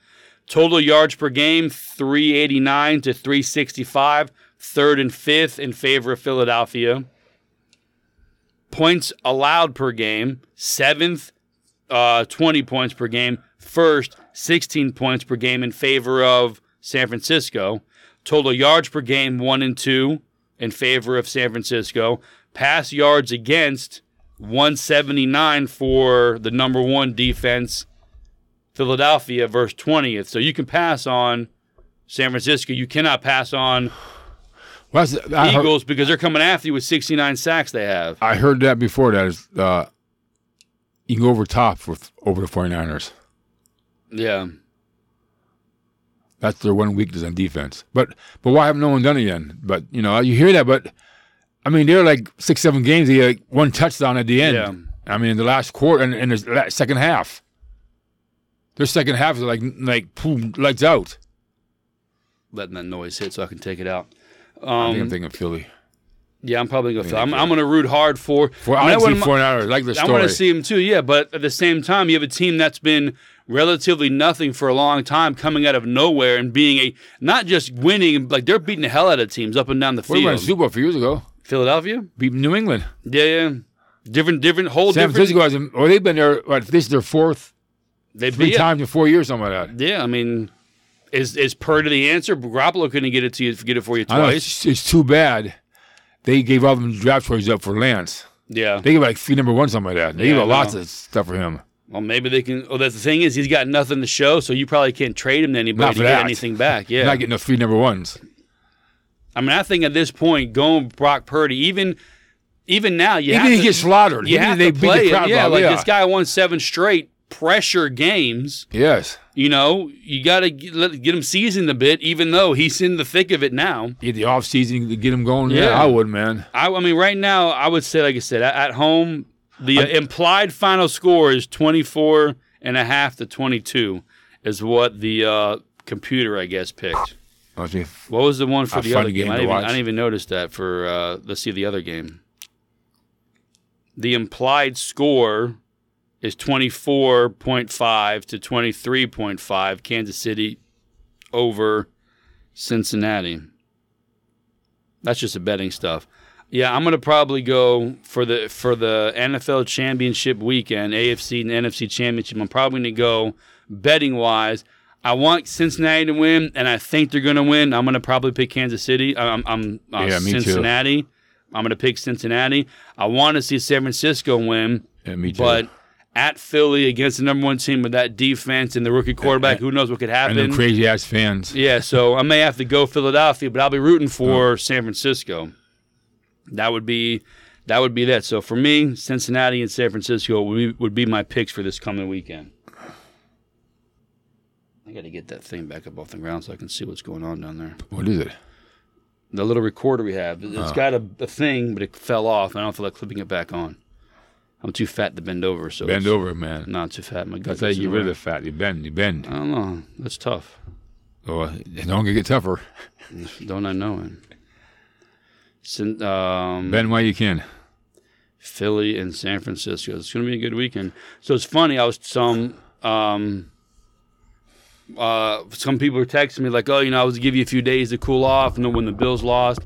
Speaker 1: Total yards per game, 389 to 365, third and fifth in favor of Philadelphia. Points allowed per game, seventh, uh, 20 points per game. First, 16 points per game in favor of San Francisco. Total yards per game, one and two in favor of San Francisco. Pass yards against 179 for the number one defense, Philadelphia versus 20th. So you can pass on San Francisco. You cannot pass on
Speaker 2: Well, that's- I, heard,
Speaker 1: Eagles because they're coming after you with 69 sacks they have.
Speaker 2: I heard that before. That is, uh, you can go over top with over the 49ers.
Speaker 1: Yeah.
Speaker 2: That's their one weakness on defense. But but why haven't no one done it yet? But you know, you hear that, but I mean, they're like six, seven games. They like one touchdown at the end.
Speaker 1: Yeah.
Speaker 2: I mean, in the last quarter and in the second half, their second half is like like boom, lights out.
Speaker 1: Letting that noise hit so I can take it out.
Speaker 2: I think I'm
Speaker 1: Um,
Speaker 2: thinking Philly.
Speaker 1: yeah, I'm probably going to.
Speaker 2: Yeah,
Speaker 1: I'm. I'm going to root hard for.
Speaker 2: For
Speaker 1: I mean,
Speaker 2: I see
Speaker 1: wouldn't-
Speaker 2: 49ers. I like the
Speaker 1: I
Speaker 2: story.
Speaker 1: want to see him too, yeah. But at the same time, you have a team that's been relatively nothing for a long time, coming out of nowhere and being a not just winning, like they're beating the hell out of teams up and down the
Speaker 2: we won a
Speaker 1: field.
Speaker 2: Super Bowl a few years ago.
Speaker 1: Philadelphia,
Speaker 2: Beat New England.
Speaker 1: yeah, yeah, different, different, whole
Speaker 2: San
Speaker 1: different.
Speaker 2: Francisco hasn't. Well, they've been there. What, this is their fourth,
Speaker 1: They
Speaker 2: three times in four years, something like that.
Speaker 1: yeah. I mean, is is Purdy the answer? Garoppolo couldn't get it to you, get it for you
Speaker 2: I know
Speaker 1: twice.
Speaker 2: it's, it's too bad. They gave all them draft choices up for Lance.
Speaker 1: Yeah.
Speaker 2: They gave like three number one, something like that. They
Speaker 1: Yeah,
Speaker 2: gave out lots of stuff for him.
Speaker 1: Well, maybe they can. Oh, that's the thing is he's got nothing to show, so you probably can't trade him to anybody to get anything back. Yeah.
Speaker 2: Not getting no three number ones.
Speaker 1: I mean, I think at this point, going Brock Purdy, even even now, you
Speaker 2: Even
Speaker 1: have to,
Speaker 2: he gets slaughtered,
Speaker 1: you
Speaker 2: even
Speaker 1: have
Speaker 2: they
Speaker 1: to
Speaker 2: beat
Speaker 1: play
Speaker 2: the crowd
Speaker 1: Yeah, like
Speaker 2: yeah.
Speaker 1: this guy won seven straight pressure games.
Speaker 2: Yes.
Speaker 1: You know, you got to get, get him seasoned a bit, even though he's in the thick of it now.
Speaker 2: Get the off season to get him going. Yeah,
Speaker 1: Yeah.
Speaker 2: I would, man.
Speaker 1: I, I mean, right now, I would say, like I said, at home, the uh, implied final score is 24 and a half to 22, is what the uh, computer, I guess, picked. What was the one for
Speaker 2: A
Speaker 1: the other game?
Speaker 2: game
Speaker 1: I didn't, even, I didn't even notice that for, uh, let's see the other game. The implied score is 24.5 to 23.5, Kansas City over Cincinnati. That's just a betting stuff. Yeah, I'm gonna probably go for the for the NFL championship weekend, AFC and NFC championship. I'm probably gonna go betting wise. I want Cincinnati to win, and I think they're gonna win. I'm gonna probably pick Kansas City. I'm, I'm uh,
Speaker 2: Yeah, me too.
Speaker 1: Cincinnati. I'm gonna pick Cincinnati. I want to see San Francisco win,
Speaker 2: Yeah, me too.
Speaker 1: but at Philly against the number one team with that defense and the rookie quarterback, who knows what could happen?
Speaker 2: the crazy ass fans.
Speaker 1: Yeah, so I may have to go Philadelphia, but I'll be rooting for San Francisco. That would be that would be that. So for me, Cincinnati and San Francisco would be, would be my picks for this coming weekend. I got to get that thing back up off the ground so I can see what's going on down there.
Speaker 2: What is it?
Speaker 1: The little recorder we have, it's oh. got a, a thing, but it fell off. and I don't feel like clipping it back on. I'm too fat to bend over, so
Speaker 2: Bend over, man.
Speaker 1: Not too fat. My gut
Speaker 2: That's how you
Speaker 1: doesn't
Speaker 2: get rid of the fat. You bend. You bend.
Speaker 1: I don't know. That's tough.
Speaker 2: Oh, it's not gonna get tougher.
Speaker 1: Don't I know it? Um,
Speaker 2: Bend while you can.
Speaker 1: Philly and San Francisco. It's going to be a good weekend. So it's funny. I was some um, uh, some people were texting me like, "Oh, you know, I was give you a few days to cool off." And then when the Bills lost,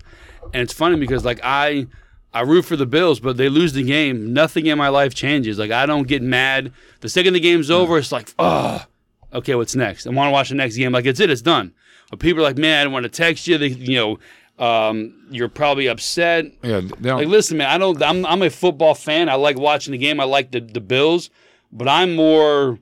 Speaker 1: and it's funny because like I. I root for the Bills, but they lose the game. Nothing in my life changes. Like I don't get mad. The second the game's over, it's like, oh, okay, what's next? I want to watch the next game. Like it's it, it's done. But people are like, man, I don't want to text you. They, you know, um, you're probably upset.
Speaker 2: Yeah.
Speaker 1: Like, listen, man, I don't. I'm, I'm a football fan. I like watching the game. I like the, the Bills, but I'm more.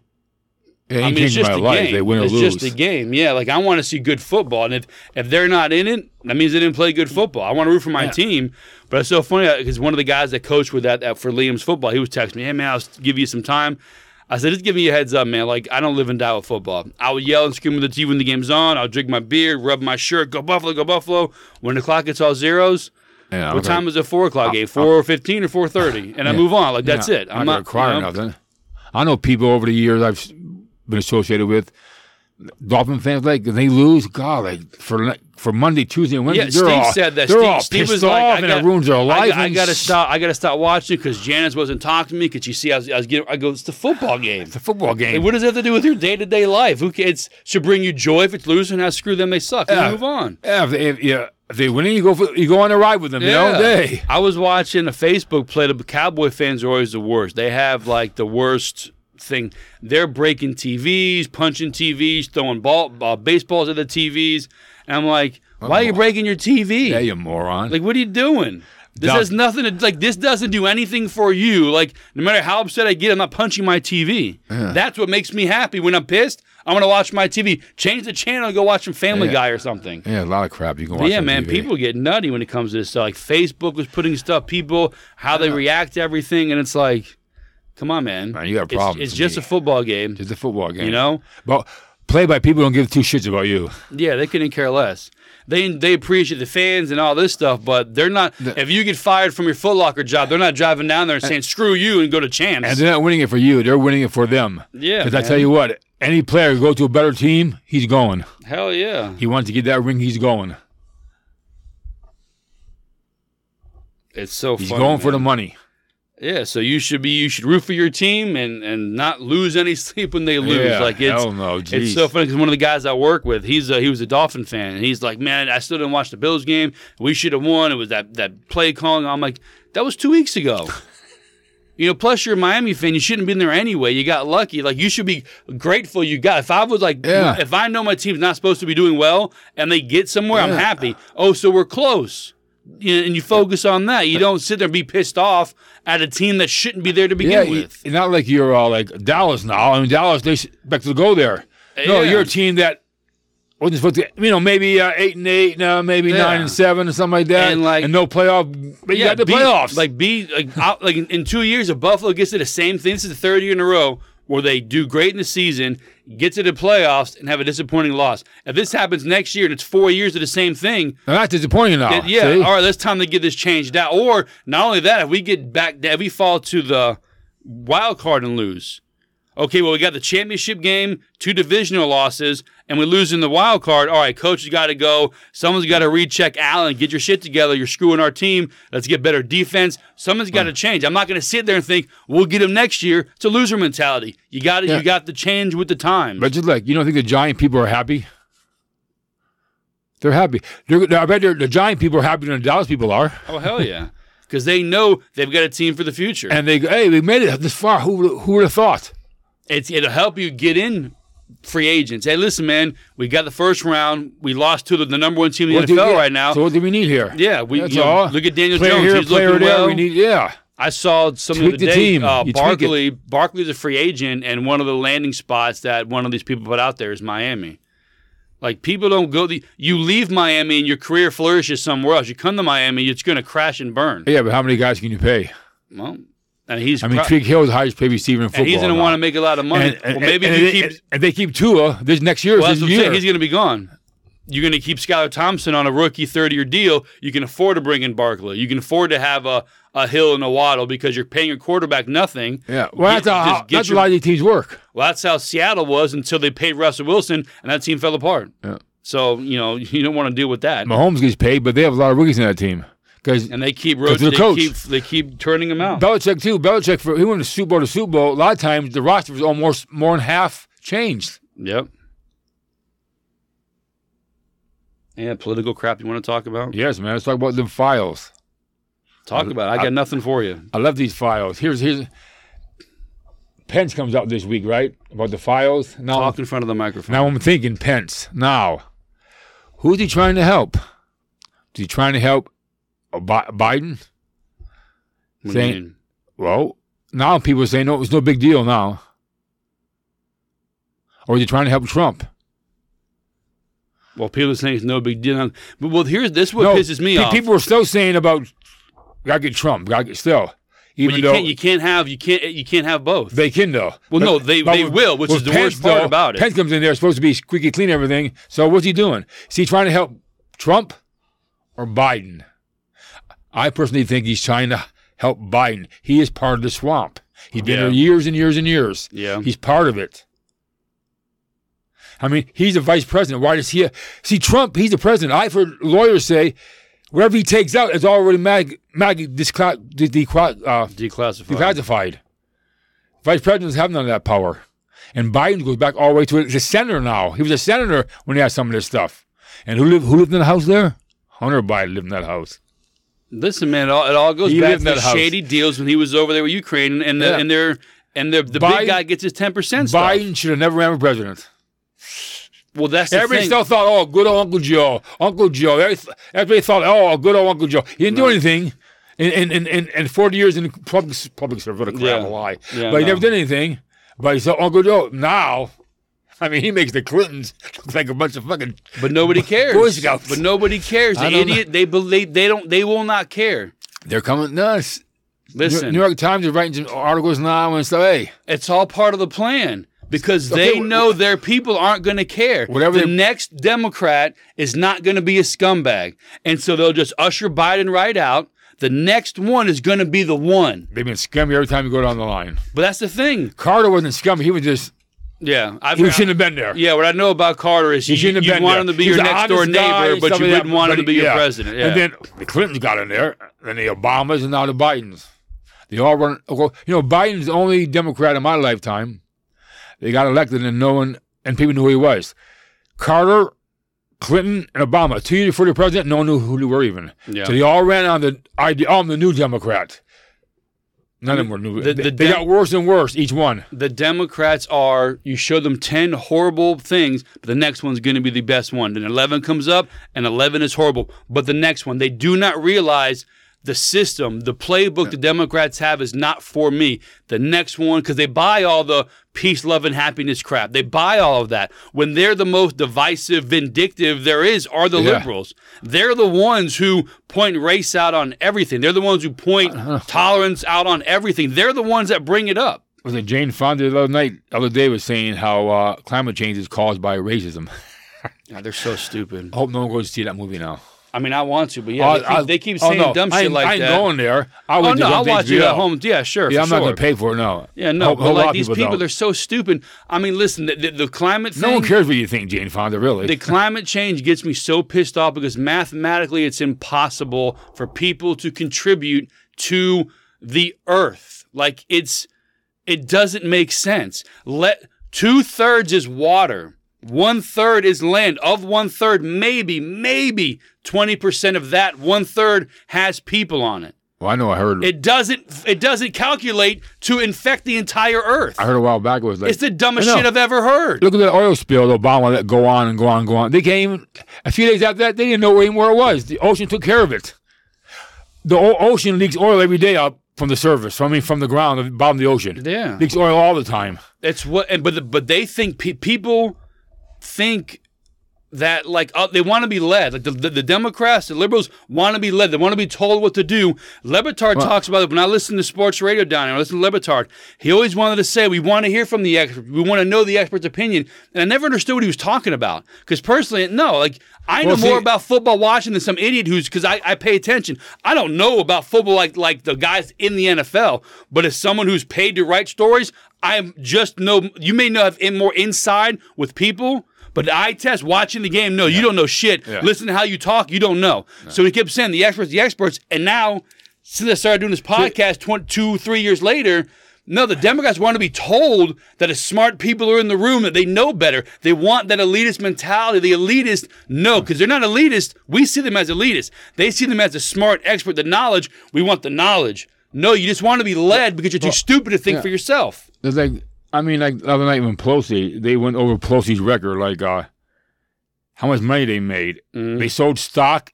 Speaker 2: it ain't
Speaker 1: I mean, it's just
Speaker 2: my
Speaker 1: a
Speaker 2: life.
Speaker 1: game.
Speaker 2: They win or
Speaker 1: it's
Speaker 2: lose.
Speaker 1: just a game. Yeah, like I want to see good football, and if if they're not in it, that means they didn't play good football. I want to root for my
Speaker 2: Yeah.
Speaker 1: team. But it's so funny because one of the guys that coached with that, that for Liam's football, he was texting me, "Hey man, I'll give you some time." I said, "Just give me a heads up, man. Like I don't live and die with football. I will yell and scream with the TV when the game's on. I'll drink my beer, rub my shirt, go Buffalo, go Buffalo. When the clock gets all zeros,
Speaker 2: yeah,
Speaker 1: what time is it? Four o'clock game, four fifteen or fifteen or four thirty, and I move on. Like that's
Speaker 2: Yeah,
Speaker 1: it.
Speaker 2: I'm not crying
Speaker 1: you know,
Speaker 2: nothing. I know people over the years I've been associated with, Dolphin fans, like they lose, God, like for for Monday, Tuesday, and Wednesday,
Speaker 1: Yeah,
Speaker 2: they're
Speaker 1: Steve
Speaker 2: all,
Speaker 1: said that.
Speaker 2: They're
Speaker 1: Steve,
Speaker 2: all
Speaker 1: Steve
Speaker 2: pissed
Speaker 1: was
Speaker 2: off,
Speaker 1: like, I
Speaker 2: and
Speaker 1: got,
Speaker 2: it ruins their
Speaker 1: I,
Speaker 2: life.
Speaker 1: got- I
Speaker 2: and
Speaker 1: gotta stop. I gotta stop watching because Janice wasn't talking to me because you see I was, I was getting. I go, it's the football game.
Speaker 2: It's a football game.
Speaker 1: What does it have to do with your day to day life? Who cares? It should bring you joy if it's losing. Now screw them, they suck.
Speaker 2: Yeah.
Speaker 1: Move on.
Speaker 2: yeah, if if, yeah, if they win, you go for, you go on a ride with them. You know, day.
Speaker 1: I was watching a Facebook play. The Cowboy fans are always the worst. They have like the worst thing. They're breaking TVs, punching TVs, throwing ball uh, baseballs at the TVs, and I'm like, why are you breaking your TV?
Speaker 2: Yeah, you moron.
Speaker 1: Like, what are you doing? This
Speaker 2: Doc-
Speaker 1: has nothing to like. This doesn't do anything for you. Like no matter how upset I get, I'm not punching my TV. That's what makes me happy. When I'm pissed, I'm gonna watch my TV. Change the channel, and go watch some Family
Speaker 2: Yeah.
Speaker 1: Guy or something.
Speaker 2: Yeah, a lot of crap you can watch.
Speaker 1: yeah, man,
Speaker 2: TV.
Speaker 1: people get nutty when it comes to this stuff. Like Facebook was putting stuff, people how they react to everything, and it's like, come on, man.
Speaker 2: Man, you got a
Speaker 1: It's-
Speaker 2: problem
Speaker 1: It's,
Speaker 2: with
Speaker 1: just
Speaker 2: me.
Speaker 1: a football game,
Speaker 2: It's a football game.
Speaker 1: you know.
Speaker 2: But play by people don't give two shits about you.
Speaker 1: Yeah, they couldn't care less. They they appreciate the fans and all this stuff, but they're not. if you get fired from your Foot Locker job, they're not driving down there and saying "screw you" and go to champs.
Speaker 2: And they're not winning it for you. They're winning it for them.
Speaker 1: Yeah,
Speaker 2: Because I tell you what, any player who go to a better team, he's going.
Speaker 1: Hell yeah,
Speaker 2: He wants to get that ring, he's going.
Speaker 1: it's so.
Speaker 2: He's
Speaker 1: funny,
Speaker 2: going for the money.
Speaker 1: Yeah, so you should be you should root for your team and and not lose any [laughs] sleep when they lose.
Speaker 2: Yeah,
Speaker 1: like it's
Speaker 2: no,
Speaker 1: it's so funny because one of the guys I work with, he's a, he was a Dolphin fan, and he's like, man, I still didn't watch the Bills game. We should have won. It was that that play calling. I'm like, that was two weeks ago. You know, plus you're a Miami fan. You shouldn't have been there anyway. You got lucky. Like you should be grateful you got. If I was like,
Speaker 2: Yeah.
Speaker 1: if I know my team's not supposed to be doing well and they get somewhere, I'm happy. Oh, so we're close. And you focus on that. You don't sit there and be pissed off at a team that shouldn't be there to begin
Speaker 2: Yeah,
Speaker 1: with.
Speaker 2: it's not like you're all like Dallas now. I mean, Dallas, they expect to go there. No,
Speaker 1: Yeah.
Speaker 2: you're a team that wasn't supposed to, you know, maybe uh, eight and eight, no, maybe
Speaker 1: Yeah.
Speaker 2: nine and seven or something like that.
Speaker 1: And, like-
Speaker 2: no playoff, but you got the
Speaker 1: be-
Speaker 2: playoffs.
Speaker 1: Like be like out, like in, in two years, if Buffalo gets to the same thing, this is the third year in a row where they do great in the season, get to the playoffs, and have a disappointing loss. If this happens next year and it's four years of the same thing,
Speaker 2: Now, that's disappointing now.
Speaker 1: yeah,
Speaker 2: see?
Speaker 1: all right, it's time to get this changed out. Or not only that, if we get back, if we fall to the wild card and lose. Okay, well, we got the championship game, two divisional losses, and we lose in the wild card. All right, coach has got to go. Someone's got to recheck Allen. Get your shit together. You're screwing our team. Let's get better defense. Someone's got to change. I'm not going to sit there and think we'll get him next year. It's a loser mentality. You got to
Speaker 2: Yeah.
Speaker 1: You got to change with the times.
Speaker 2: But just like, you don't think the Giant people are happy? They're happy. They're, I bet they're- the Giant people are happier than the Dallas people are.
Speaker 1: oh hell yeah, because they know they've got a team for the future.
Speaker 2: And they go, hey, we made it this far. Who, would- who would have thought?
Speaker 1: it's it'll help you get in free agents. Hey, listen, man, we got the first round. We lost to the, the number one team in the
Speaker 2: What
Speaker 1: NFL
Speaker 2: yeah,
Speaker 1: right now.
Speaker 2: So what do we need here?
Speaker 1: yeah, we you know, look at Daniel
Speaker 2: player
Speaker 1: Jones.
Speaker 2: here,
Speaker 1: He's
Speaker 2: player
Speaker 1: looking
Speaker 2: there.
Speaker 1: well.
Speaker 2: We need, yeah.
Speaker 1: I saw some
Speaker 2: Tweak
Speaker 1: of the
Speaker 2: the
Speaker 1: day.
Speaker 2: team.
Speaker 1: Uh. Barkley, Barkley's a free agent, and one of the landing spots that one of these people put out there is Miami. Like people don't go the you leave Miami and your career flourishes somewhere else. You come to Miami, it's going to crash and burn.
Speaker 2: Yeah, but how many guys can you pay?
Speaker 1: Well, and he's
Speaker 2: I mean,
Speaker 1: pro-
Speaker 2: Hill is the highest paid receiver in football.
Speaker 1: and he's going to want to make a lot of money.
Speaker 2: And, and,
Speaker 1: well, maybe
Speaker 2: and,
Speaker 1: if you
Speaker 2: and,
Speaker 1: keep
Speaker 2: and, and they keep Tua this next year.
Speaker 1: Well,
Speaker 2: is
Speaker 1: that's what
Speaker 2: his
Speaker 1: I'm saying.
Speaker 2: year.
Speaker 1: He's going to be gone. You're going to keep Skylar Thompson on a rookie third year deal. You can afford to bring in Barkley. You can afford to have a, a Hill and a Waddle because you're paying your quarterback nothing.
Speaker 2: yeah, well,
Speaker 1: Get-
Speaker 2: that's how, that's
Speaker 1: your-
Speaker 2: a lot of these teams work.
Speaker 1: Well, that's how Seattle was until they paid Russell Wilson, and that team fell apart.
Speaker 2: Yeah.
Speaker 1: So, you know, [laughs] you don't want to deal with that.
Speaker 2: Mahomes gets paid, but they have a lot of rookies in that team. Because
Speaker 1: And they keep rotating.
Speaker 2: they're coach.
Speaker 1: keep, they keep turning them out.
Speaker 2: Belichick too. Belichick for he went to Super Bowl to Super Bowl. A lot of times the roster was almost more than half changed.
Speaker 1: Yep. Yeah, political crap you want to talk about?
Speaker 2: Yes, man. Let's talk about the files.
Speaker 1: Talk about it. I got nothing for you.
Speaker 2: I love these files. Here's here's Pence comes out this week, right? About the files. Now,
Speaker 1: Talk in front of the microphone.
Speaker 2: now I'm thinking Pence. Now, who's he trying to help? Is he trying to help Bi- Biden?
Speaker 1: What
Speaker 2: saying- Well, now people are saying no, it's no big deal now. Or are you trying to help Trump?
Speaker 1: Well, people are saying it's no big deal. But well, here's this. is What
Speaker 2: no,
Speaker 1: pisses me
Speaker 2: pe-
Speaker 1: off.
Speaker 2: People are still saying about gotta get Trump, gotta get still. Even
Speaker 1: But you
Speaker 2: though
Speaker 1: can't, you can't have you can't you can't have both.
Speaker 2: they can though.
Speaker 1: Well, no, they- they will, which is the worst part about it.
Speaker 2: Pence comes in there supposed to be squeaky clean everything. So what's he doing? Is he trying to help Trump or Biden? I personally think he's trying to help Biden. He is part of the swamp. He's been
Speaker 1: Yeah.
Speaker 2: there years and years and years.
Speaker 1: Yeah.
Speaker 2: He's part of it. I mean, he's the vice president. Why does he see Trump? He's the president. I've heard lawyers say whatever he takes out is already mag, mag discla, de, de, uh,
Speaker 1: Declassified.
Speaker 2: declassified. Vice presidents have none of that power. And Biden goes back all the way to the senator now. He was a senator when he had some of this stuff. And who lived who lived in the house there? Hunter Biden lived in that house.
Speaker 1: Listen, man, it all, it all goes
Speaker 2: He
Speaker 1: back to the
Speaker 2: house.
Speaker 1: shady deals when he was over there with Ukraine, and the,
Speaker 2: Yeah.
Speaker 1: and their and the the
Speaker 2: Biden-
Speaker 1: big guy gets his ten percent stuff.
Speaker 2: Biden should have never ran for president.
Speaker 1: Well, that's the
Speaker 2: Everybody still thought, oh, good old Uncle Joe. Uncle Joe. Everybody thought, oh, good old Uncle Joe. He didn't do anything. in in in, in, in forty years in public public service. What a crap
Speaker 1: Yeah.
Speaker 2: lie.
Speaker 1: Yeah,
Speaker 2: but he
Speaker 1: no.
Speaker 2: never did anything. But he said Uncle Joe. Now, [laughs] I mean, he makes the Clintons look like a bunch of fucking.
Speaker 1: But nobody cares.
Speaker 2: Boy Scouts.
Speaker 1: But nobody cares. The idiot. They believe they don't. They will not care.
Speaker 2: They're coming nuts.
Speaker 1: Listen,
Speaker 2: New York Times is writing some articles now and stuff. Hey,
Speaker 1: it's all part of the plan because they know their people aren't going to care.
Speaker 2: Whatever
Speaker 1: the next Democrat is not going to be a scumbag, and so they'll just usher Biden right out. The next one is going to be the one.
Speaker 2: they've been scummy every time you go down the line.
Speaker 1: But that's the thing.
Speaker 2: Carter wasn't scummy. He was just
Speaker 1: Yeah, I've,
Speaker 2: he shouldn't have been there.
Speaker 1: yeah. What I know about Carter is
Speaker 2: He
Speaker 1: you,
Speaker 2: shouldn't have been
Speaker 1: want
Speaker 2: there.
Speaker 1: him to be
Speaker 2: He's
Speaker 1: your next door
Speaker 2: guy,
Speaker 1: neighbor, but you wouldn't
Speaker 2: that,
Speaker 1: want him to be
Speaker 2: he-
Speaker 1: your president. Yeah.
Speaker 2: And then the Clintons got in there, then the Obamas, and now the Bidens. They all run. You know, Biden's the only Democrat in my lifetime. They got elected, and no one and people knew who he was. Carter, Clinton, and Obama. Two years before the president, no one knew who they were even.
Speaker 1: Yeah.
Speaker 2: So they all ran on the idea. I'm the new Democrat. None of them were new.
Speaker 1: The-
Speaker 2: they,
Speaker 1: the
Speaker 2: they
Speaker 1: Dem-
Speaker 2: got worse and worse each one.
Speaker 1: the Democrats are you show them 10 horrible things, but the next one's going to be the best one. Then 11 comes up and 11 is horrible, but the next one they do not realize the system, the playbook the Democrats have is not for me. The next one cuz they buy all the peace, love and happiness crap. They buy all of that. When they're the most divisive, vindictive there is are the
Speaker 2: Yeah.
Speaker 1: liberals. They're the ones who point race out on everything. They're the ones who point tolerance out on everything. They're the ones that bring it up.
Speaker 2: Was it Jane Fonda the other night, the other day, was saying how uh, climate change is caused by racism. [laughs]
Speaker 1: God, they're so stupid.
Speaker 2: I hope no one goes to see that movie now.
Speaker 1: I mean, I want to, but yeah,
Speaker 2: Oh,
Speaker 1: they, keep,
Speaker 2: I-
Speaker 1: they keep
Speaker 2: oh,
Speaker 1: saying
Speaker 2: no.
Speaker 1: dumb
Speaker 2: I
Speaker 1: shit
Speaker 2: ain't-
Speaker 1: like
Speaker 2: I ain't
Speaker 1: that.
Speaker 2: going there. I
Speaker 1: Oh
Speaker 2: would
Speaker 1: no, I'll watch
Speaker 2: you
Speaker 1: at home. Yeah, sure.
Speaker 2: Yeah, I'm not going to pay for it. No.
Speaker 1: Yeah, no, but
Speaker 2: hope a lot
Speaker 1: like these
Speaker 2: people
Speaker 1: people, they're so stupid. I mean, listen, the, the, the climate thing.
Speaker 2: No one cares what you think, Jane Fonda. Really.
Speaker 1: The climate change gets me so pissed off because mathematically it's impossible for people to contribute to the earth. Like it's it doesn't make sense. Let two thirds is water. One third is land. Of one third, maybe, maybe 20% of that one third has people on it.
Speaker 2: well, I know. I heard.
Speaker 1: It doesn't it doesn't calculate to infect the entire earth.
Speaker 2: I heard a while back it was like
Speaker 1: It's the dumbest shit I've ever heard.
Speaker 2: Look at the oil spill. The Obama let go on and go on and go on. They came even a few days after that. They didn't know where it was. The ocean took care of it. The o- ocean leaks oil every day up from the surface. From I mean, from the ground, the bottom of the ocean.
Speaker 1: Yeah.
Speaker 2: leaks oil all the time.
Speaker 1: It's what, and but but they think pe- people think that like uh, they want to be led. Like the, the, the Democrats, the liberals want to be led. They want to be told what to do. Le Batard talks about it. When I listen to sports radio down here, I listen to Le Batard. He always wanted to say, "We want to hear from the expert. We want to know the expert's opinion." And I never understood what he was talking about because personally, no, like. I know
Speaker 2: Well, see-
Speaker 1: more about football watching than some idiot who's because I, I pay attention. I don't know about football like like the guys in the NFL, but as someone who's paid to write stories, I just know you may know have in more inside with people, but the eye test watching the game, no, you don't know shit. Listen to how you talk, you don't know. So he kept saying the experts, the experts, and now since I started doing this podcast 20, two, three years later. No, the Democrats want to be told that as smart people are in the room that they know better. They want that elitist mentality. The elitist, no, because they're not elitist. We see them as elitist. They see them as the smart expert, the knowledge. We want the knowledge. No, you just want to be led because you're too stupid to think
Speaker 2: yeah.
Speaker 1: for yourself.
Speaker 2: There's like, I mean, like the other night when Pelosi, they went over Pelosi's record, like uh, how much money they made.
Speaker 1: Mm-hmm.
Speaker 2: They sold stock,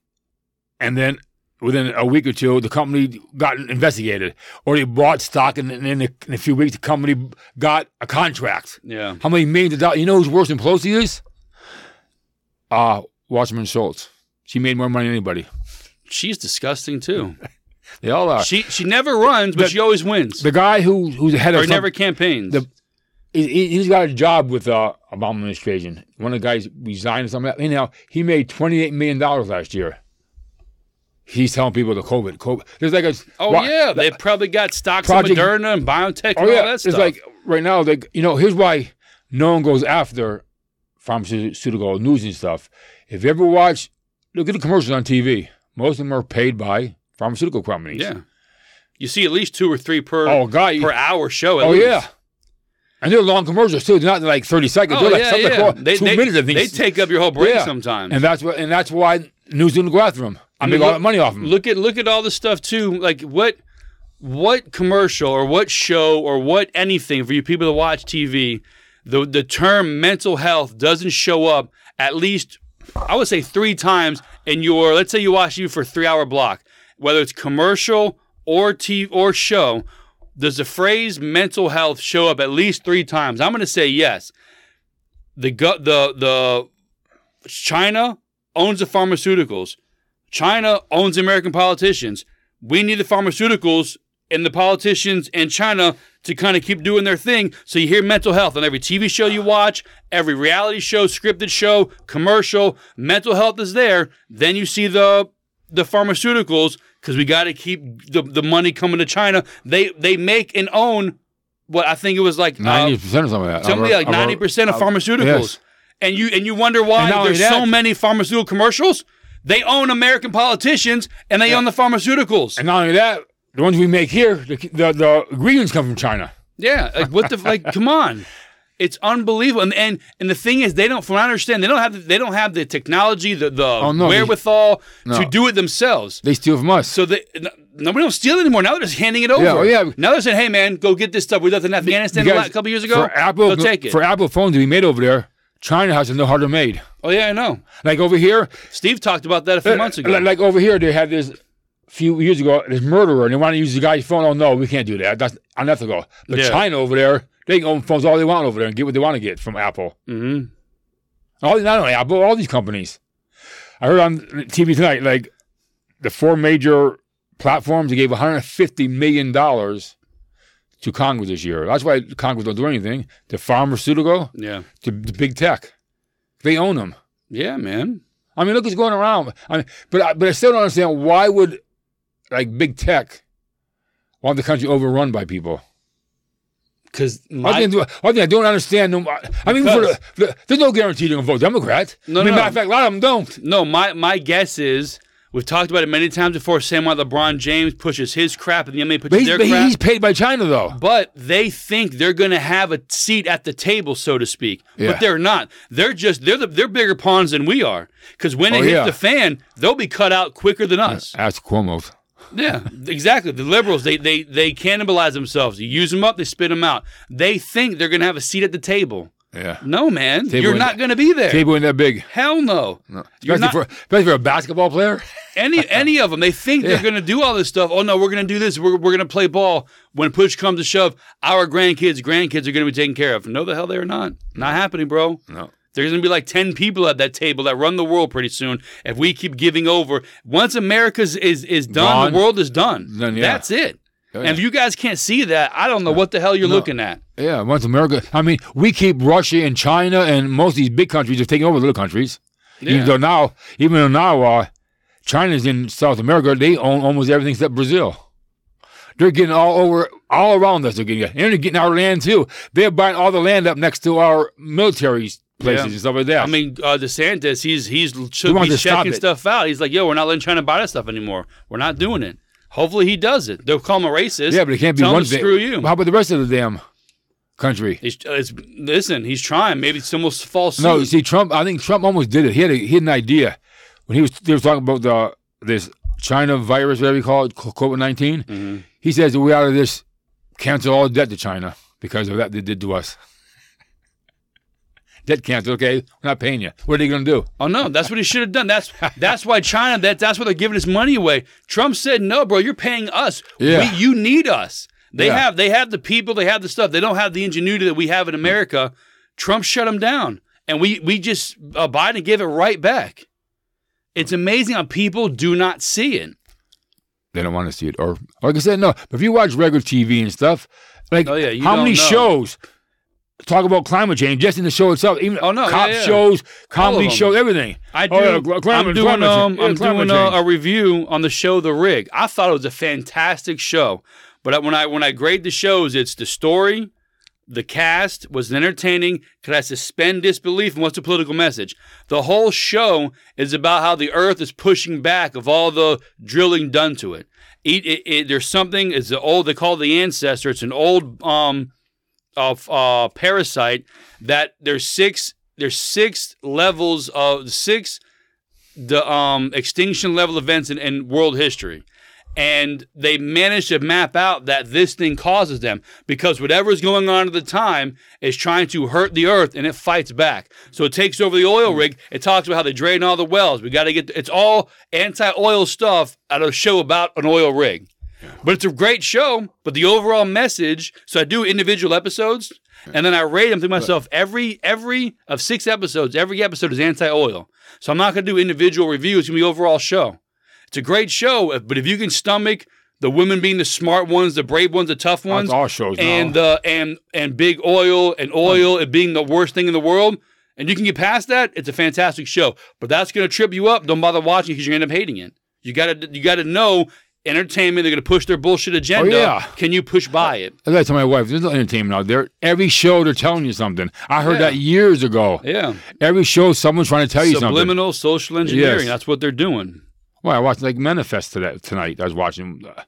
Speaker 2: and then within a week or two, the company got investigated, or they bought stock, and then in a, in a few weeks, the company got a contract.
Speaker 1: Yeah.
Speaker 2: How many millions of dollars? You know who's worse than Pelosi is? Uh, Wasserman Schultz. She made more money than anybody.
Speaker 1: She's disgusting too. [laughs]
Speaker 2: They all are.
Speaker 1: She she never runs, but
Speaker 2: The-
Speaker 1: she always wins.
Speaker 2: the guy who who's the head of
Speaker 1: or
Speaker 2: some-
Speaker 1: never campaigns.
Speaker 2: the- he, he- he's got a job with uh, Obama administration. One of the guys resigned or something. like that. Anyhow, he made twenty eight million dollars last year. He's telling people the COVID, COVID. There's like a
Speaker 1: oh
Speaker 2: wha-
Speaker 1: yeah, they probably got stocks
Speaker 2: Project-
Speaker 1: of Moderna and biotech
Speaker 2: oh
Speaker 1: and
Speaker 2: yeah.
Speaker 1: all that
Speaker 2: It's like right now, like you know, here's why no one goes after pharmaceutical news and stuff. If you ever watch, look at the commercials on TV. Most of them are paid by pharmaceutical companies.
Speaker 1: yeah, you see at least two or three per
Speaker 2: Oh, guy.
Speaker 1: per hour show. At
Speaker 2: Oh
Speaker 1: least.
Speaker 2: yeah. And they're long commercials too. They're not like thirty seconds.
Speaker 1: Oh
Speaker 2: they're like
Speaker 1: yeah,
Speaker 2: something
Speaker 1: yeah.
Speaker 2: like
Speaker 1: They,
Speaker 2: two
Speaker 1: they,
Speaker 2: minutes. I think.
Speaker 1: they take up your whole break
Speaker 2: Yeah.
Speaker 1: sometimes.
Speaker 2: and that's what and that's why news didn't go after them. I,
Speaker 1: I
Speaker 2: make all
Speaker 1: look-
Speaker 2: that money off them.
Speaker 1: Look at look at all the stuff too. Like what what commercial or what show or what anything for you people to watch TV, the the term mental health doesn't show up at least I would say three times in your let's say you watch you for three hour block. whether it's commercial or TV or show, does the phrase mental health show up at least three times? I'm going to say yes. The the the China owns the pharmaceuticals. China owns American politicians. We need the pharmaceuticals and the politicians and China to kind of keep doing their thing. So you hear mental health on every TV show you watch, every reality show, scripted show, commercial. Mental health is there. Then you see the the pharmaceuticals because we got to keep the, the money coming to China. They they make and own what I think it was like uh,
Speaker 2: Ninety percent or something like that.
Speaker 1: something like ninety percent of pharmaceuticals.
Speaker 2: yes.
Speaker 1: And you and you wonder why
Speaker 2: And not only
Speaker 1: there's so many pharmaceutical commercials. They own American politicians and they own the pharmaceuticals.
Speaker 2: And not only that, the ones we make here, the the, the ingredients come from China.
Speaker 1: Yeah, like what the like? Come on, it's unbelievable. And, and and the thing is, they don't. From what I understand, they don't have the, they don't have the technology, the the
Speaker 2: Oh, no, they-
Speaker 1: wherewithal to do it themselves.
Speaker 2: They steal from us.
Speaker 1: So they no, nobody don't steal anymore. Now they're just handing it over.
Speaker 2: Yeah, oh, yeah.
Speaker 1: Now they're saying, "Hey, man, go get this stuff. We left in Afghanistan a couple years ago.
Speaker 2: for Apple,
Speaker 1: go take it."
Speaker 2: for Apple phones to be made over there, China has to know how they're made.
Speaker 1: oh yeah, I know.
Speaker 2: Like over here,
Speaker 1: Steve talked about that a few uh, months ago.
Speaker 2: Like, like over here, they had this few years ago, this murderer, and they want to use the guy's phone. Oh no, we can't do that. That's unethical. But
Speaker 1: Yeah.
Speaker 2: China over there, they can own phones all they want over there and get what they want to get from Apple.
Speaker 1: hmm
Speaker 2: All not only Apple, all these companies. I heard on TV tonight, like the four major platforms, gave 150 million dollars to Congress this year. That's why Congress don't do anything. The pharmaceutical,
Speaker 1: Yeah,
Speaker 2: to the big tech, they own them.
Speaker 1: yeah, man.
Speaker 2: I mean, look what's going around. I mean, but I, but I still don't understand why would like big tech want the country overrun by people.
Speaker 1: Because my
Speaker 2: thing, one thing I don't understand. no- I mean, for the, the, there's no guarantee they're gonna vote Democrat.
Speaker 1: No,
Speaker 2: I mean,
Speaker 1: no.
Speaker 2: matter of fact, a lot of them don't.
Speaker 1: no, my my guess is we've talked about it many times before. Same why LeBron James pushes his crap and the NBA pushes
Speaker 2: he's,
Speaker 1: their crap.
Speaker 2: he's paid by China though.
Speaker 1: but they think they're going to have a seat at the table, so to speak.
Speaker 2: Yeah.
Speaker 1: But they're not. They're just they're the, they're bigger pawns than we are. Because when it
Speaker 2: Oh,
Speaker 1: hits
Speaker 2: yeah.
Speaker 1: the fan, they'll be cut out quicker than us.
Speaker 2: That's Cuomo's.
Speaker 1: Yeah, exactly. The liberals they they they cannibalize themselves. You use them up, they spit them out. They think they're going to have a seat at the table.
Speaker 2: Yeah,
Speaker 1: No, man,
Speaker 2: Table
Speaker 1: you're
Speaker 2: ain't-
Speaker 1: not going to be there.
Speaker 2: table ain't that big.
Speaker 1: Hell no.
Speaker 2: No.
Speaker 1: You're
Speaker 2: Especially
Speaker 1: not-
Speaker 2: for especially for a basketball player. [laughs]
Speaker 1: any [laughs] any of them they think they're going to do all this stuff oh no we're going to do this we're, we're going to play ball when push comes to shove our grandkids grandkids are going to be taken care of no the hell they're not not happening bro
Speaker 2: No.
Speaker 1: There's going to be like 10 people at that table that run the world pretty soon if we keep giving over once america's is is done
Speaker 2: Gone.
Speaker 1: the world is done
Speaker 2: Then, yeah.
Speaker 1: that's it
Speaker 2: Oh,
Speaker 1: and if you guys can't see that i don't know what the hell you're
Speaker 2: No.
Speaker 1: looking at
Speaker 2: Yeah, once America. I mean, we keep Russia and China and most of these big countries are taking over little countries.
Speaker 1: Yeah.
Speaker 2: Even though now, even though now, uh, China's in South America, they own almost everything except Brazil. They're getting all over, all around us. They're getting, and they're getting our land too. They're buying all the land up next to our military places
Speaker 1: Yeah.
Speaker 2: and stuff like that.
Speaker 1: I mean, uh, DeSantis, he's he's should be checking stuff out. He's like, yo, we're not letting China buy that stuff anymore. We're not doing it. Hopefully, he does it. They'll call him a racist.
Speaker 2: yeah, but it can't be
Speaker 1: Tell
Speaker 2: one thing.
Speaker 1: Screw you.
Speaker 2: How about the rest of the damn country?
Speaker 1: Uh, it's, listen, he's trying. Maybe it's almost false.
Speaker 2: No, you see, Trump. I think Trump almost did it. He had a, he had an idea when he was they was talking about the this China virus, whatever you call it, COVID 19
Speaker 1: Mhm.
Speaker 2: He says we out of this, cancel all debt to China because of that they did to us. Debt cancel, okay? We're not paying you. What are they going to do?
Speaker 1: Oh no, that's what he should have done. That's [laughs] that's why China. That that's why they're giving his money away. Trump said, "No, bro, you're paying us.
Speaker 2: Yeah.
Speaker 1: We, you need us. They
Speaker 2: Yeah.
Speaker 1: have they have the people. They have the stuff. They don't have the ingenuity that we have in America. Trump shut them down, and we we just uh, Biden gave it right back. It's amazing how people do not see it.
Speaker 2: They don't want to see it. Or, like I said, no. But if you watch regular TV and stuff, like
Speaker 1: Oh, yeah,
Speaker 2: how many
Speaker 1: know.
Speaker 2: shows talk about climate change just in the show itself? Even
Speaker 1: Oh, no,
Speaker 2: cop
Speaker 1: yeah, yeah.
Speaker 2: shows, comedy shows, everything.
Speaker 1: I do.
Speaker 2: Oh, yeah, climate-
Speaker 1: I'm doing um, I'm doing a, a review on the show The Rig. I thought it was a fantastic show, but when I when I grade the shows, it's the story, the cast was entertaining. Could I suspend disbelief? And what's the political message? The whole show is about how the Earth is pushing back of all the drilling done to it. It, it, it there's something. It's the old. They call it the ancestor. It's an old um of uh, parasite that there's six there's six levels of six the um extinction level events in, in world history and they managed to map out that this thing causes them because whatever is going on at the time is trying to hurt the earth and it fights back. So it takes over the oil rig. It talks about how they drain all the wells. We got to get it's all anti-oil stuff at a show about an oil rig. But it's a great show, but the overall message, so I do individual episodes and then I rate them to myself every every of 6 episodes, every episode is anti-oil. So I'm not going to do individual reviews, it's going to be overall show. It's a great show, but if you can stomach the women being the smart ones, the brave ones, the tough ones, That's
Speaker 2: all shows
Speaker 1: and
Speaker 2: now.
Speaker 1: the and and big oil and oil and being the worst thing in the world, and you can get past that, it's a fantastic show. But that's going to trip you up. Don't bother watching because you're going to end up hating it. You got to you got to know entertainment. They're going to push their bullshit agenda.
Speaker 2: Oh, yeah.
Speaker 1: Can you push by it?
Speaker 2: I tell my wife, there's no entertainment out there. Every show they're telling you something. I heard
Speaker 1: Yeah.
Speaker 2: that years ago.
Speaker 1: Yeah.
Speaker 2: Every show someone's trying to tell you something.
Speaker 1: Subliminal social engineering.
Speaker 2: Yes.
Speaker 1: That's what they're doing.
Speaker 2: Well, I watched like Manifest today, tonight. I was watching, uh,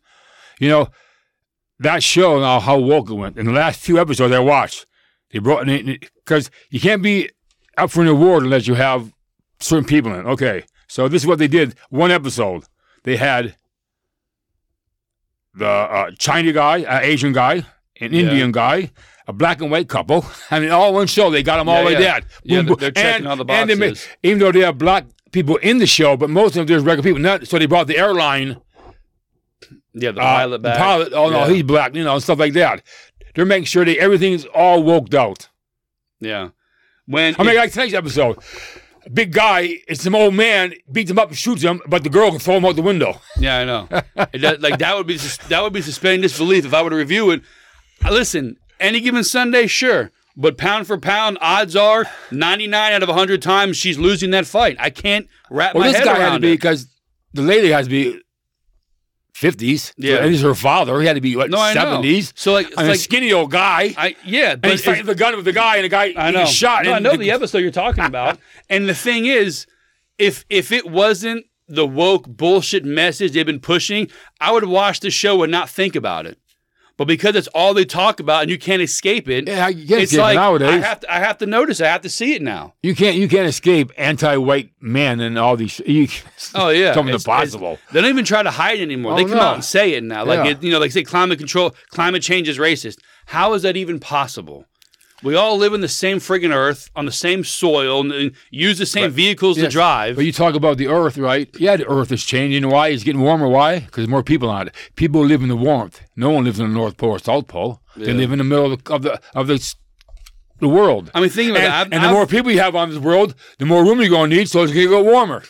Speaker 2: you know, that show now how woke it went. In the last few episodes I watched, they brought in because you can't be up for an award unless you have certain people in. Okay, so this is what they did. One episode, they had the uh, China guy, uh, Asian guy, an
Speaker 1: Yeah.
Speaker 2: Indian guy. A black and white couple. [laughs] I mean, all one show. They got them all
Speaker 1: Yeah,
Speaker 2: like
Speaker 1: yeah.
Speaker 2: that.
Speaker 1: Yeah, they're- they're checking
Speaker 2: And-
Speaker 1: all the
Speaker 2: and they even though they have black people in the show, but most of them there's regular people. Not so they brought the airline
Speaker 1: Yeah, the
Speaker 2: uh,
Speaker 1: pilot
Speaker 2: the pilot. Oh no, he's black. You know, and stuff like that. They're making sure that everything's all woked out.
Speaker 1: Yeah. When
Speaker 2: I mean, like tonight's episode, big guy, it's some old man beats him up and shoots him, but the girl can throw him out the window.
Speaker 1: Yeah, I know. Does- like that would be that would be suspending disbelief if I were to review it. Uh, Listen, any given Sunday, sure, but pound for pound, odds are ninety nine out of hundred times she's losing that fight. I can't wrap
Speaker 2: Well,
Speaker 1: my
Speaker 2: this
Speaker 1: head
Speaker 2: guy had to
Speaker 1: around
Speaker 2: be
Speaker 1: it.
Speaker 2: because the lady has to be fifties.
Speaker 1: Yeah.
Speaker 2: and he's her father. He had to be what
Speaker 1: No,
Speaker 2: seventies.
Speaker 1: So like,
Speaker 2: I mean,
Speaker 1: like
Speaker 2: a skinny old guy.
Speaker 1: I yeah,
Speaker 2: and
Speaker 1: but
Speaker 2: he's fighting the gun with the guy, and the guy
Speaker 1: I
Speaker 2: he
Speaker 1: know.
Speaker 2: shot.
Speaker 1: No, I know the episode you're talking [laughs] about. and the thing is, if if it wasn't the woke bullshit message they've been pushing, I would watch the show and not think about it. But because it's all they talk about and you can't escape it,
Speaker 2: Yeah, you can't
Speaker 1: it's
Speaker 2: escape it
Speaker 1: like
Speaker 2: nowadays.
Speaker 1: I have to I have to notice. I have to see it now.
Speaker 2: You can't you can't escape anti-white men and all these. You, [laughs]
Speaker 1: Oh yeah,
Speaker 2: something
Speaker 1: It's-
Speaker 2: impossible.
Speaker 1: it's- They don't even try to hide it anymore. they
Speaker 2: Oh,
Speaker 1: come
Speaker 2: no.
Speaker 1: out and say it now. Like
Speaker 2: Yeah.
Speaker 1: it, you know, like say climate control, climate change is racist. How is that even possible? We all live in the same friggin' earth on the same soil and, and use the same vehicles to drive.
Speaker 2: But you talk about the Earth, right? Yeah, the Earth is changing. Why? It's getting warmer. Why? Because more people on it. People live in the warmth. No one lives in the North Pole or South Pole. They live in the middle of the of the, of the, the world.
Speaker 1: I mean, think about
Speaker 2: and,
Speaker 1: that. I've-
Speaker 2: and the
Speaker 1: I've-
Speaker 2: more people you have on this world, the more room you're going to need. So it's going to get warmer.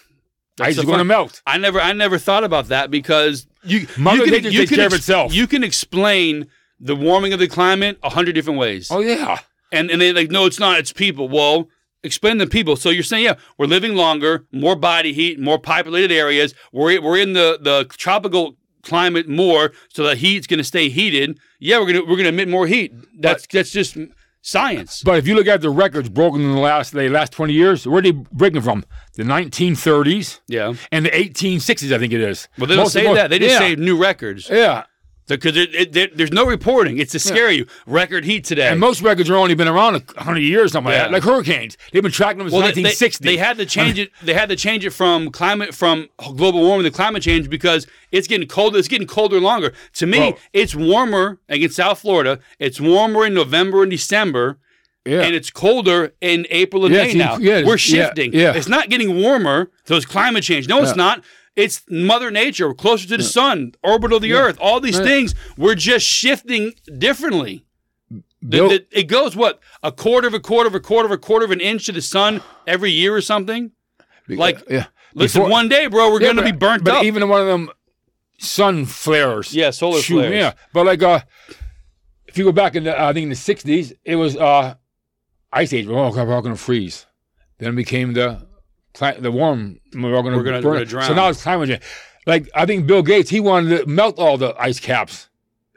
Speaker 2: Ice is going to melt.
Speaker 1: I never, I never thought about that because you,
Speaker 2: Mother
Speaker 1: you
Speaker 2: takes care of itself.
Speaker 1: You can explain the warming of the climate a hundred different ways,
Speaker 2: Oh yeah.
Speaker 1: And and they like, no, it's not. It's people. Well, explain the people. So you're saying, yeah, we're living longer, more body heat, more populated areas. We're we're in the the tropical climate more, so the heat's going to stay heated. Yeah, we're gonna we're gonna emit more heat. That's that's just science.
Speaker 2: But if you look at the records broken in the last the last 20 years, where are they breaking from? The 1930s
Speaker 1: Yeah.
Speaker 2: and the 1860s, I think it is.
Speaker 1: Well, they don't
Speaker 2: Most-
Speaker 1: say
Speaker 2: most-
Speaker 1: that. They just
Speaker 2: yeah.
Speaker 1: say new records.
Speaker 2: Yeah.
Speaker 1: Because it, it, there- there's no reporting. It's to scare you. Record heat today.
Speaker 2: And most records are only been around a hundred years, something
Speaker 1: Yeah.
Speaker 2: like that. Like hurricanes, they've been tracking them since
Speaker 1: well, they, they,
Speaker 2: 1960.
Speaker 1: they had to uh-huh. change it. They had to change it from climate from global warming to climate change because it's getting colder. It's getting colder longer. To me,
Speaker 2: Well-
Speaker 1: it's warmer. Like in South Florida, it's warmer in November and December,
Speaker 2: yeah.
Speaker 1: and it's colder in April and
Speaker 2: Yeah,
Speaker 1: May now.
Speaker 2: yeah,
Speaker 1: We're shifting.
Speaker 2: yeah.
Speaker 1: It's not getting warmer. So it's climate change. No, it's not. It's Mother Nature. We're closer to the sun, orbit of the Earth. All these
Speaker 2: Yeah.
Speaker 1: things. We're just shifting differently.
Speaker 2: Bill-
Speaker 1: the- it goes what a quarter of a quarter of a quarter of a quarter of an inch to the sun every year or something. Like,
Speaker 2: yeah.
Speaker 1: listen,
Speaker 2: Before-
Speaker 1: one day, bro, we're
Speaker 2: Yeah,
Speaker 1: gonna be burnt
Speaker 2: but
Speaker 1: up.
Speaker 2: even one of them sun flares.
Speaker 1: yeah, solar
Speaker 2: shoot,
Speaker 1: flares.
Speaker 2: Yeah, but like uh, if you go back in the, I think in the '60s, it was uh, ice age. We're all, we're all going to freeze. Then it became the cli- the warm. We're all going
Speaker 1: We're gonna-
Speaker 2: burn.
Speaker 1: we're gonna
Speaker 2: So now it's climate change. Like I think Bill Gates, he wanted to melt all the ice caps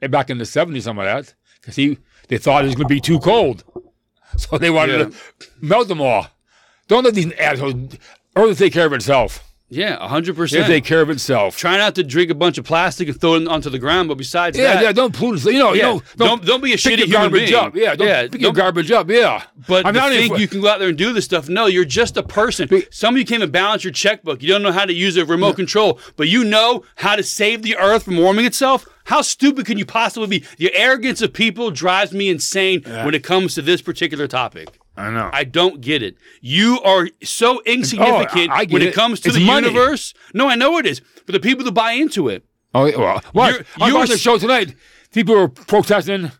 Speaker 2: back in the '70s, some of that, because he they thought it was going to be too cold, so they wanted
Speaker 1: Yeah.
Speaker 2: to melt them all. Don't let these assholes. Earth will take care of itself.
Speaker 1: Yeah, hundred
Speaker 2: It'll
Speaker 1: percent.
Speaker 2: take care of itself.
Speaker 1: Try not to drink a bunch of plastic and throw it onto the ground. But besides
Speaker 2: Yeah,
Speaker 1: that,
Speaker 2: yeah, don't pollute. You know,
Speaker 1: Yeah,
Speaker 2: you know,
Speaker 1: don't- don't be a shitty human
Speaker 2: garbage
Speaker 1: being.
Speaker 2: up. Yeah, don't
Speaker 1: Yeah,
Speaker 2: pick your
Speaker 1: don't- your
Speaker 2: garbage up. Yeah,
Speaker 1: But
Speaker 2: I'm not
Speaker 1: think
Speaker 2: even-
Speaker 1: you can go out there and do this stuff, no, you're just a person. Some of you can't even balance your checkbook. You don't know how to use a remote control, but you know how to save the earth from warming itself. How stupid can you possibly be? The arrogance of people drives me insane when it comes to this particular topic.
Speaker 2: I know.
Speaker 1: I don't get it. You are so insignificant
Speaker 2: Oh, I- I
Speaker 1: when it,
Speaker 2: it.
Speaker 1: comes to
Speaker 2: It's
Speaker 1: the
Speaker 2: money.
Speaker 1: universe. No, I know it is. But the people that buy into it,
Speaker 2: Oh, well, watch.
Speaker 1: You're-
Speaker 2: I watched the show tonight. People were protesting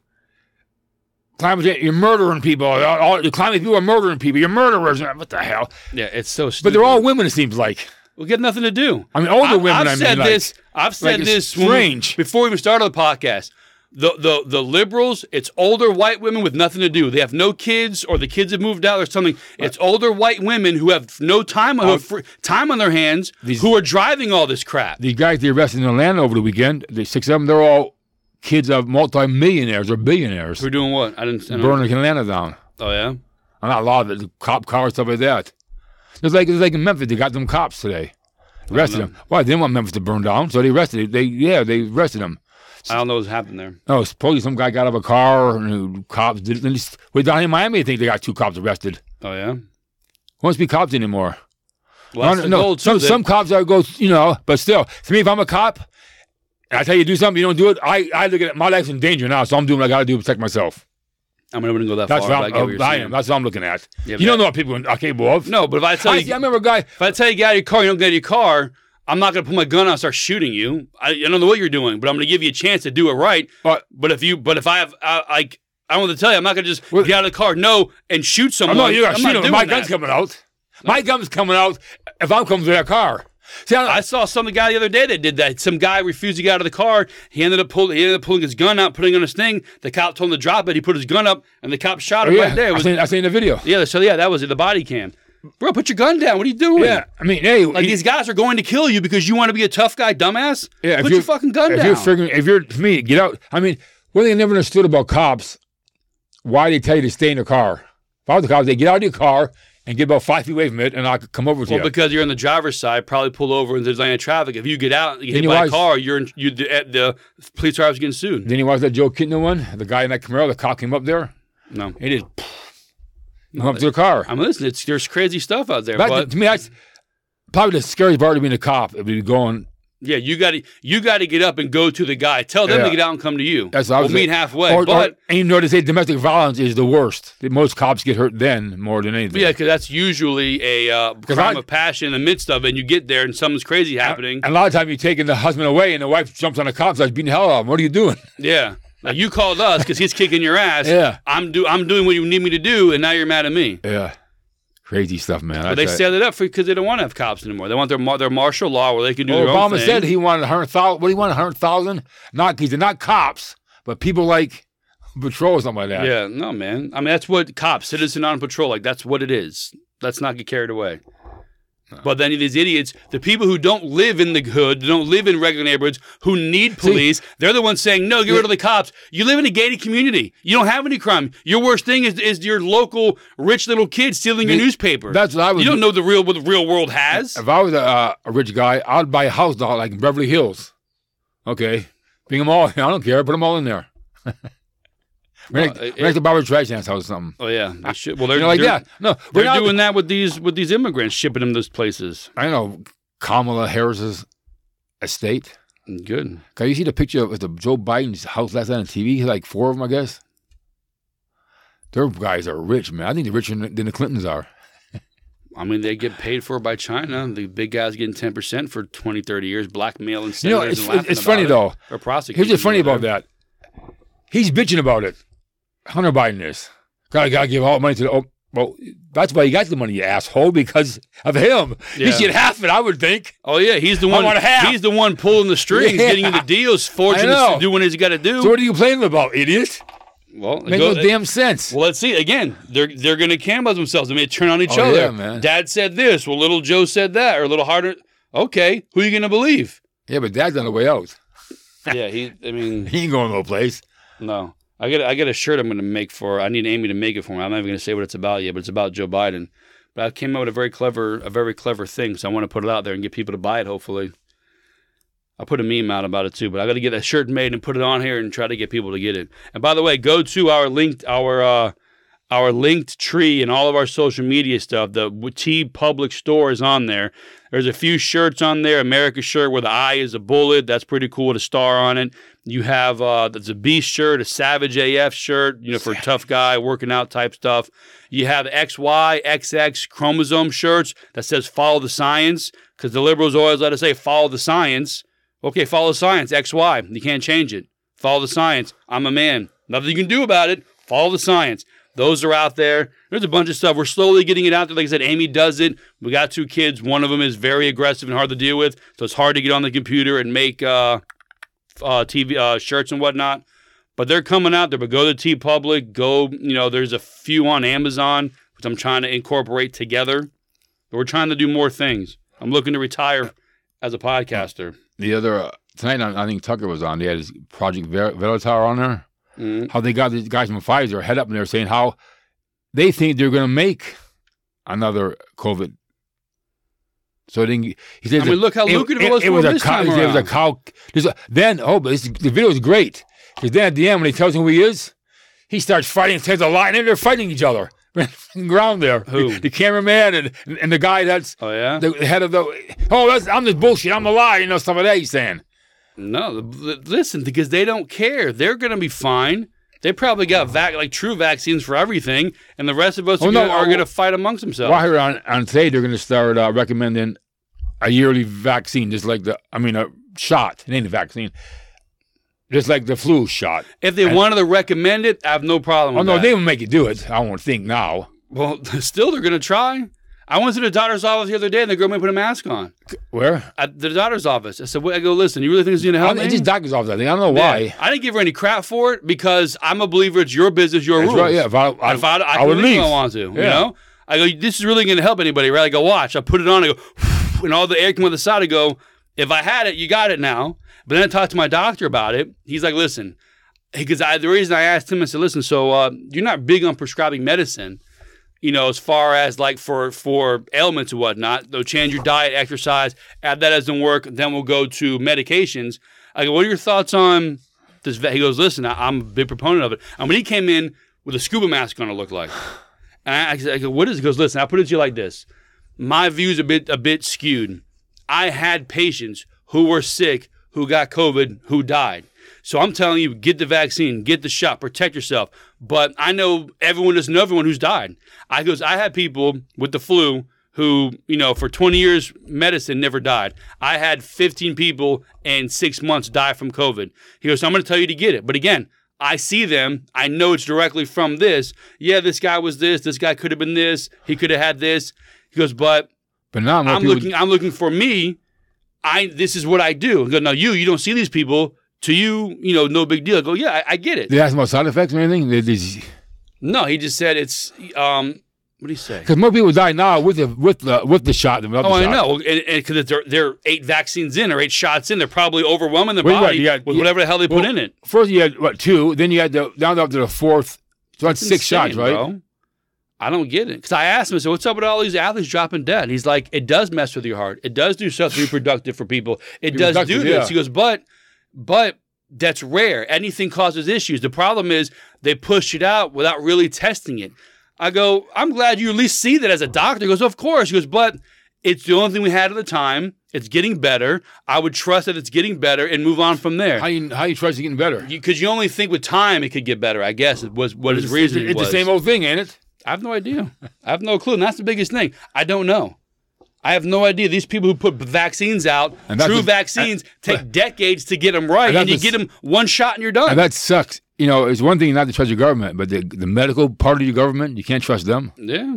Speaker 2: climate change. You're murdering people. All, the climate people are murdering people. You're murderers. What the hell?
Speaker 1: yeah, it's so stupid.
Speaker 2: But they're all women. It seems like.
Speaker 1: We get nothing to do.
Speaker 2: I mean, older women,
Speaker 1: I've
Speaker 2: I mean,
Speaker 1: said
Speaker 2: like-
Speaker 1: this. I've said
Speaker 2: like,
Speaker 1: this when
Speaker 2: strange.
Speaker 1: before we even started the podcast. The, the the liberals, it's older white women with nothing to do. They have no kids, or the kids have moved out, or something. It's older white women who have no time, have time on their hands,
Speaker 2: These-
Speaker 1: who are driving all this crap.
Speaker 2: The guys they arrested in Atlanta over the weekend, the six of them, they're all kids of multimillionaires or billionaires.
Speaker 1: Who are doing what? I didn't. I
Speaker 2: Burning Atlanta down.
Speaker 1: Oh yeah.
Speaker 2: And not a lot of it, the cop cars, stuff like that. It's like it's like in Memphis, they got them cops today. Arrested them. Why? They didn't want Memphis to burn down, so they arrested. They yeah, they arrested them.
Speaker 1: I don't know what's happened there.
Speaker 2: Oh, supposedly some guy got out of a car and cops did. And well, down in Miami, I think they got two cops arrested.
Speaker 1: Oh yeah.
Speaker 2: Won't be cops anymore.
Speaker 1: Well, that's
Speaker 2: No,
Speaker 1: the
Speaker 2: no, some
Speaker 1: that-
Speaker 2: some cops are go, you know, but still, to me, if I'm a cop, and I tell you to do something, you don't do it. I, I look at it, my life's in danger now, so I'm doing what I got to do to protect myself.
Speaker 1: I'm not going to go that
Speaker 2: That's
Speaker 1: far.
Speaker 2: what I'm,
Speaker 1: what
Speaker 2: I am. That's what I'm looking at.
Speaker 1: Yeah,
Speaker 2: you don't know what people are capable of.
Speaker 1: No, but if I tell
Speaker 2: I,
Speaker 1: you,
Speaker 2: I remember a guy.
Speaker 1: If I tell you get out of your car, you don't get out of your car. I'm not going to put my gun out and start shooting you. I, I don't know what you're doing, but I'm going to give you a chance to do it right.
Speaker 2: But
Speaker 1: But if you, but if I have, I, like, I don't want to tell you, I'm not going to just
Speaker 2: Well-
Speaker 1: get out of the car, no, and shoot someone.
Speaker 2: not. You got
Speaker 1: I'm
Speaker 2: to
Speaker 1: not
Speaker 2: shoot him.
Speaker 1: doing
Speaker 2: My
Speaker 1: that.
Speaker 2: gun's coming out. My gun's coming out if I'm coming to that car. See, I,
Speaker 1: I saw some guy the other day that did that. Some guy refused to get out of the car. He ended up pulling. He ended up pulling his gun out, putting on his thing. The cop told him to drop it. He put his gun up, and the cop shot
Speaker 2: oh,
Speaker 1: him
Speaker 2: yeah,
Speaker 1: right there. It
Speaker 2: I
Speaker 1: was,
Speaker 2: seen, I seen the video.
Speaker 1: yeah, so yeah, that was it. The body cam. Bro, put your gun down. What are you doing?
Speaker 2: Yeah, I mean, hey,
Speaker 1: Like
Speaker 2: you-
Speaker 1: these guys are going to kill you because you want to be a tough guy, dumbass.
Speaker 2: Yeah,
Speaker 1: put your fucking gun
Speaker 2: if
Speaker 1: down.
Speaker 2: you're figuring, if you're me, get out. I mean, one thing I never understood about cops, why they tell you to stay in the car. If I was the cops, they get out of your car and get about five feet away from it, and I could come over to
Speaker 1: well,
Speaker 2: you.
Speaker 1: Well, because you're on the driver's side, probably pull over and there's lane of traffic. If you get out and get
Speaker 2: Then
Speaker 1: hit by a car, you're in, you the, uh, the police driver's getting sued.
Speaker 2: then you watch that Joe Kintner one, the guy in that Camaro, the cop came up there,
Speaker 1: No,
Speaker 2: he just went up to the car.
Speaker 1: I'm listening. It's there's crazy stuff out there,
Speaker 2: That-
Speaker 1: but
Speaker 2: to me, that's probably the scariest part of being a cop. If you're going,
Speaker 1: yeah, you got to you got to get up and go to the guy. Tell them
Speaker 2: Yeah.
Speaker 1: to get out and come to you.
Speaker 2: That's what
Speaker 1: we'll meet halfway.
Speaker 2: or,
Speaker 1: but
Speaker 2: or, and you know they say domestic violence is the worst. Most cops get hurt then more than anything.
Speaker 1: yeah, because that's usually a uh, crime
Speaker 2: I-
Speaker 1: of passion in the midst of it. And you get there and something's crazy happening.
Speaker 2: And a lot of times you're taking the husband away, and the wife jumps on the cop and starts beating the hell out of him. What are you doing?
Speaker 1: yeah. Like you called us because he's kicking your ass.
Speaker 2: Yeah.
Speaker 1: I'm do I'm doing what you need me to do, and now you're mad at me.
Speaker 2: Yeah, crazy stuff, man.
Speaker 1: But they set it up for because they don't want to have cops anymore. They want their mar- their martial law where they can do
Speaker 2: Well,
Speaker 1: their own
Speaker 2: Obama
Speaker 1: thing.
Speaker 2: said he wanted a hundred thousand. What do you want? A hundred thousand? Not are not cops, but people like patrol or something like that.
Speaker 1: yeah, no, man. I mean, that's what cops, citizen on patrol, like that's what it is. Let's not get carried away. But then these idiots, the people who don't live in the hood, don't live in regular neighborhoods, who need police, they're the ones saying, no, get rid of the cops. You live in a gated community. You don't have any crime. Your worst thing is, is your local rich little kid stealing your newspaper.
Speaker 2: that's what I was.
Speaker 1: you don't know the real what the real world has.
Speaker 2: If I was a, uh, a rich guy, I'd buy a house down like in Beverly Hills. Okay, bring them all. [laughs] I don't care. Put them all in there. [laughs] We're like,
Speaker 1: it-
Speaker 2: we're like the Barbra Streisand's house or something.
Speaker 1: Oh yeah, they should. Well, they're
Speaker 2: You know, like
Speaker 1: they're,
Speaker 2: that. No, we're
Speaker 1: They're
Speaker 2: not
Speaker 1: doing that with these with these immigrants, shipping them those places.
Speaker 2: I know Kamala Harris's estate.
Speaker 1: Good.
Speaker 2: Can you see the picture of the Joe Biden's house last night on TV? Like four of them, I guess. Their guys are rich, man. I think they're richer than the Clintons are.
Speaker 1: I mean, they get paid for by China. The big guys getting 10% for 20, 30 years, blackmailing
Speaker 2: You know, it's,
Speaker 1: and laughing
Speaker 2: it's funny
Speaker 1: about
Speaker 2: though.
Speaker 1: it, Or prosecuting.
Speaker 2: Here's what's funny about that. He's bitching about it. Hunter Biden is. Gotta, gotta give all the money to the. Oh, well, that's why you got the money, you asshole, because of him.
Speaker 1: Yeah.
Speaker 2: He should half it, I would think.
Speaker 1: Oh yeah, he's the one. He's the one pulling the strings,
Speaker 2: Yeah.
Speaker 1: getting the deals, forging to do what he's got to do.
Speaker 2: So what are you complaining about, idiot?
Speaker 1: well,
Speaker 2: Make
Speaker 1: go-
Speaker 2: no damn sense.
Speaker 1: Well, let's see. Again, they're they're going to cannibalize themselves. They may turn on each
Speaker 2: Oh,
Speaker 1: other.
Speaker 2: yeah, man.
Speaker 1: Dad said this. Well, little Joe said that, or little harder. Okay, who are you going to believe?
Speaker 2: Yeah, but Dad's on the way out.
Speaker 1: yeah, he. I mean, [laughs]
Speaker 2: He ain't going no place.
Speaker 1: No. I get I get a shirt I'm going to make for. I need Amy to make it for me. I'm not even going to say what it's about yet, but it's about Joe Biden. But I came up with a very clever, a very clever thing. So I want to put it out there and get people to buy it. Hopefully, I'll put a meme out about it too. But I got to get that shirt made and put it on here and try to get people to get it. And by the way, go to our linked our uh, our Linktree and all of our social media stuff. The TeePublic store is on there. There's a few shirts on there. America shirt where the eye is a bullet. That's pretty cool with a star on it. You have uh, a Beast shirt, a Savage AF shirt, you know, for tough guy working out type stuff. You have XY, XX chromosome shirts that says follow the science because the liberals always let us say follow the science. Okay, follow the science. XY. You can't change it. Follow the science. I'm a man. Nothing you can do about it. Follow the science. Those are out there. There's a bunch of stuff. We're slowly getting it out there. Like I said, Amy does it. We got two kids. One of them is very aggressive and hard to deal with, so it's hard to get on the computer and make uh, uh, TV uh, shirts and whatnot. But they're coming out there. But go to TeePublic. Go. You know, there's a few on Amazon, which I'm trying to incorporate together. But we're trying to do more things. I'm looking to retire as a podcaster.
Speaker 2: The other uh, tonight, I I think Tucker was on. They had his Project Ver- Veritas on there.
Speaker 1: Mhm.
Speaker 2: How they got these guys from Pfizer head up and they're saying how they think they're going to make another COVID. So then he says,
Speaker 1: I mean, look how lucrative it was for
Speaker 2: was a
Speaker 1: this
Speaker 2: cow.
Speaker 1: time
Speaker 2: It was a cow. Then oh, but the video is great because then at the end when he tells him who he is, he starts fighting. Says a lie, and they're fighting each other. [laughs] on the ground there.
Speaker 1: Who?
Speaker 2: The, the cameraman and and the guy that's
Speaker 1: Oh yeah.
Speaker 2: the head of the. Oh, that's I'm this bullshit. I'm a lie. You know stuff like that. He's saying.
Speaker 1: No, listen, because they don't care. They're going to be fine. They probably got vac- like true vaccines for everything, and the rest of us
Speaker 2: Oh,
Speaker 1: are,
Speaker 2: no,
Speaker 1: are
Speaker 2: oh,
Speaker 1: going to fight amongst themselves.
Speaker 2: Well, I heard on, on today they're going to start uh, recommending a yearly vaccine, just like the, I mean, a shot. It ain't a vaccine. Just like the flu shot.
Speaker 1: If they wanted to recommend it, I have no problem.
Speaker 2: Oh, no,
Speaker 1: that.
Speaker 2: they will make you do it. I won't think now.
Speaker 1: well, [laughs] still they're going to try. I went to the daughter's office the other day, and the girl made me put a mask on
Speaker 2: Where?
Speaker 1: at the daughter's office. I said, "Wait," "I go, listen. You really think it's going to help
Speaker 2: I,
Speaker 1: me?"
Speaker 2: it's just doctor's office, I think. I don't know why.
Speaker 1: I didn't give her any crap for it because I'm a believer. It's your business, your
Speaker 2: That's
Speaker 1: rules.
Speaker 2: right, yeah. If I, I,
Speaker 1: if I, I,
Speaker 2: I would
Speaker 1: leave. I want to. You know, I go. This is really going to help anybody, right? I go. Watch. I put it on. I go, [laughs] and all the air came on the side. I go. If I had it, you got it now. But then I talked to my doctor about it. He's like, listen, because I, the reason I asked him, I said, listen, so uh, you're not big on prescribing medicine. You know, as far as like for for ailments and whatnot, they'll change your diet, exercise. If that doesn't work, then we'll go to medications. I go, what are your thoughts on this? Vet? He goes, listen, I, I'm a big proponent of it. And when he came in with a scuba mask on, it looked like. And I, I go, what is it? He goes, listen, I put it to you like this. My view's a bit a bit skewed. I had patients who were sick, who got COVID, who died. So I'm telling you, get the vaccine, get the shot, protect yourself. But I know everyone doesn't know everyone who's died. I goes, I had people with the flu who, you know, for 20 years, medicine never died. I had 15 people in six months die from COVID. He goes, so I'm going to tell you to get it. But again, I see them. I know it's directly from this. Yeah, this guy was this. This guy could have been this. He could have had this. He goes, but
Speaker 2: but now
Speaker 1: I'm
Speaker 2: people,
Speaker 1: looking. I'm looking for me. I this is what I do. I go, now you you don't see these people. To you, you know, no big deal. I go, yeah, I, I get it.
Speaker 2: They ask about side effects or anything?
Speaker 1: No, he just said it's. Um, what did he say?
Speaker 2: Because more people die now with the with the with the shot than without
Speaker 1: Oh,
Speaker 2: the
Speaker 1: I know, and because they're they're eight vaccines in or eight shots in, they're probably overwhelming the
Speaker 2: Well,
Speaker 1: body
Speaker 2: you got-
Speaker 1: with
Speaker 2: you-
Speaker 1: whatever the hell they put in it.
Speaker 2: First you had what two? Then you had the down up to the fourth. So that's
Speaker 1: It's
Speaker 2: six shots, right?
Speaker 1: bro. I don't get it because I asked him. I said, "What's up with all these athletes dropping dead?" He's like, "It does mess with your heart. It does do stuff reproductive [laughs] for people. It does do this."
Speaker 2: yeah.
Speaker 1: He goes, "But, but that's rare. Anything causes issues. The problem is they push it out without really testing it." I go, "I'm glad you at least see that as a doctor." He goes, "Of course." He goes, "But it's the only thing we had at the time. It's getting better. I would trust that it's getting better and move on from there."
Speaker 2: How you how you trust it getting better?
Speaker 1: because you, only think with time it could get better. I guess it was what his
Speaker 2: It's,
Speaker 1: reasoning
Speaker 2: it's the same old thing, ain't it?
Speaker 1: I have no idea. I have no clue. And that's the biggest thing. I don't know. I have no idea. These people who put vaccines out, true
Speaker 2: the-
Speaker 1: vaccines, take decades to get them right,
Speaker 2: And
Speaker 1: and, you get them one shot and you're done.
Speaker 2: And that sucks. You know, it's one thing not to trust your government, but the the medical part of your government, you can't trust them.
Speaker 1: yeah.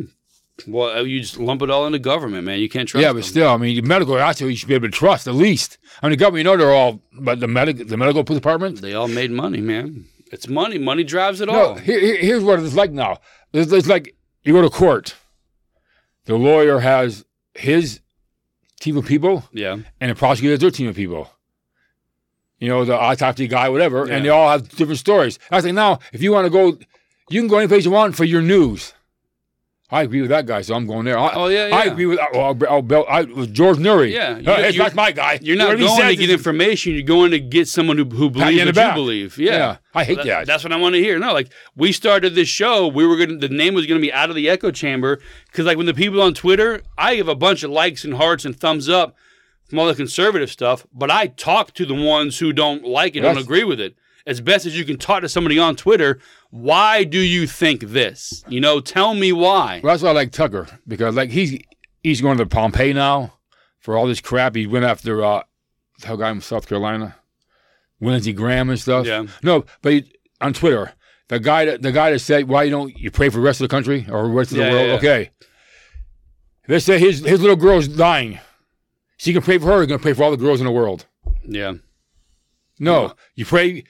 Speaker 1: Well, uh, you just lump it all into government, man. You can't trust
Speaker 2: yeah,
Speaker 1: them.
Speaker 2: but still, I mean, the medical, that's what you should be able to trust at least. I mean, the government, you know, they're all, but the medical, the medical department.
Speaker 1: They all made money, man. It's money. Money drives it
Speaker 2: No,
Speaker 1: all.
Speaker 2: here- here's what it's like now. It's, it's like you go to court. The lawyer has his team of people,
Speaker 1: Yeah.
Speaker 2: and the prosecutor has their team of people. You know, the autopsy guy, whatever,
Speaker 1: Yeah.
Speaker 2: and they all have different stories. I say now, if you want to go, you can go any place you want for your news. I agree with that guy, so I'm going there. I,
Speaker 1: Oh, yeah, yeah.
Speaker 2: I agree with. Oh, I'll, I'll, I'll, I, George Noory.
Speaker 1: Yeah,
Speaker 2: Uh,
Speaker 1: you-
Speaker 2: that's,
Speaker 1: you-
Speaker 2: that's my guy.
Speaker 1: You're not
Speaker 2: Whatever
Speaker 1: going to get information. You're going to get someone who, who believes what you believe. Yeah.
Speaker 2: Yeah, I hate
Speaker 1: That-
Speaker 2: that.
Speaker 1: That's what I want to hear. No, like we started this show, we were gonna the name was gonna be out of the echo chamber because like when the people on Twitter, I give a bunch of likes and hearts and thumbs up from all the conservative stuff, but I talk to the ones who don't like it, don't agree with it. As best as you can talk to somebody on Twitter, why do you think this? You know, tell me why.
Speaker 2: Well, that's why I like Tucker because like he's he's going to Pompeo now for all this crap. He went after uh, the guy from South Carolina, Lindsey Graham and stuff.
Speaker 1: Yeah.
Speaker 2: No, but he, on Twitter, the guy that the guy that said why you don't you pray for the rest of the country or the rest of
Speaker 1: Yeah,
Speaker 2: the world?
Speaker 1: yeah, yeah.
Speaker 2: Okay. They say his his little girl's dying. She can pray for her. You're gonna pray for all the girls in the world.
Speaker 1: Yeah.
Speaker 2: No, you pray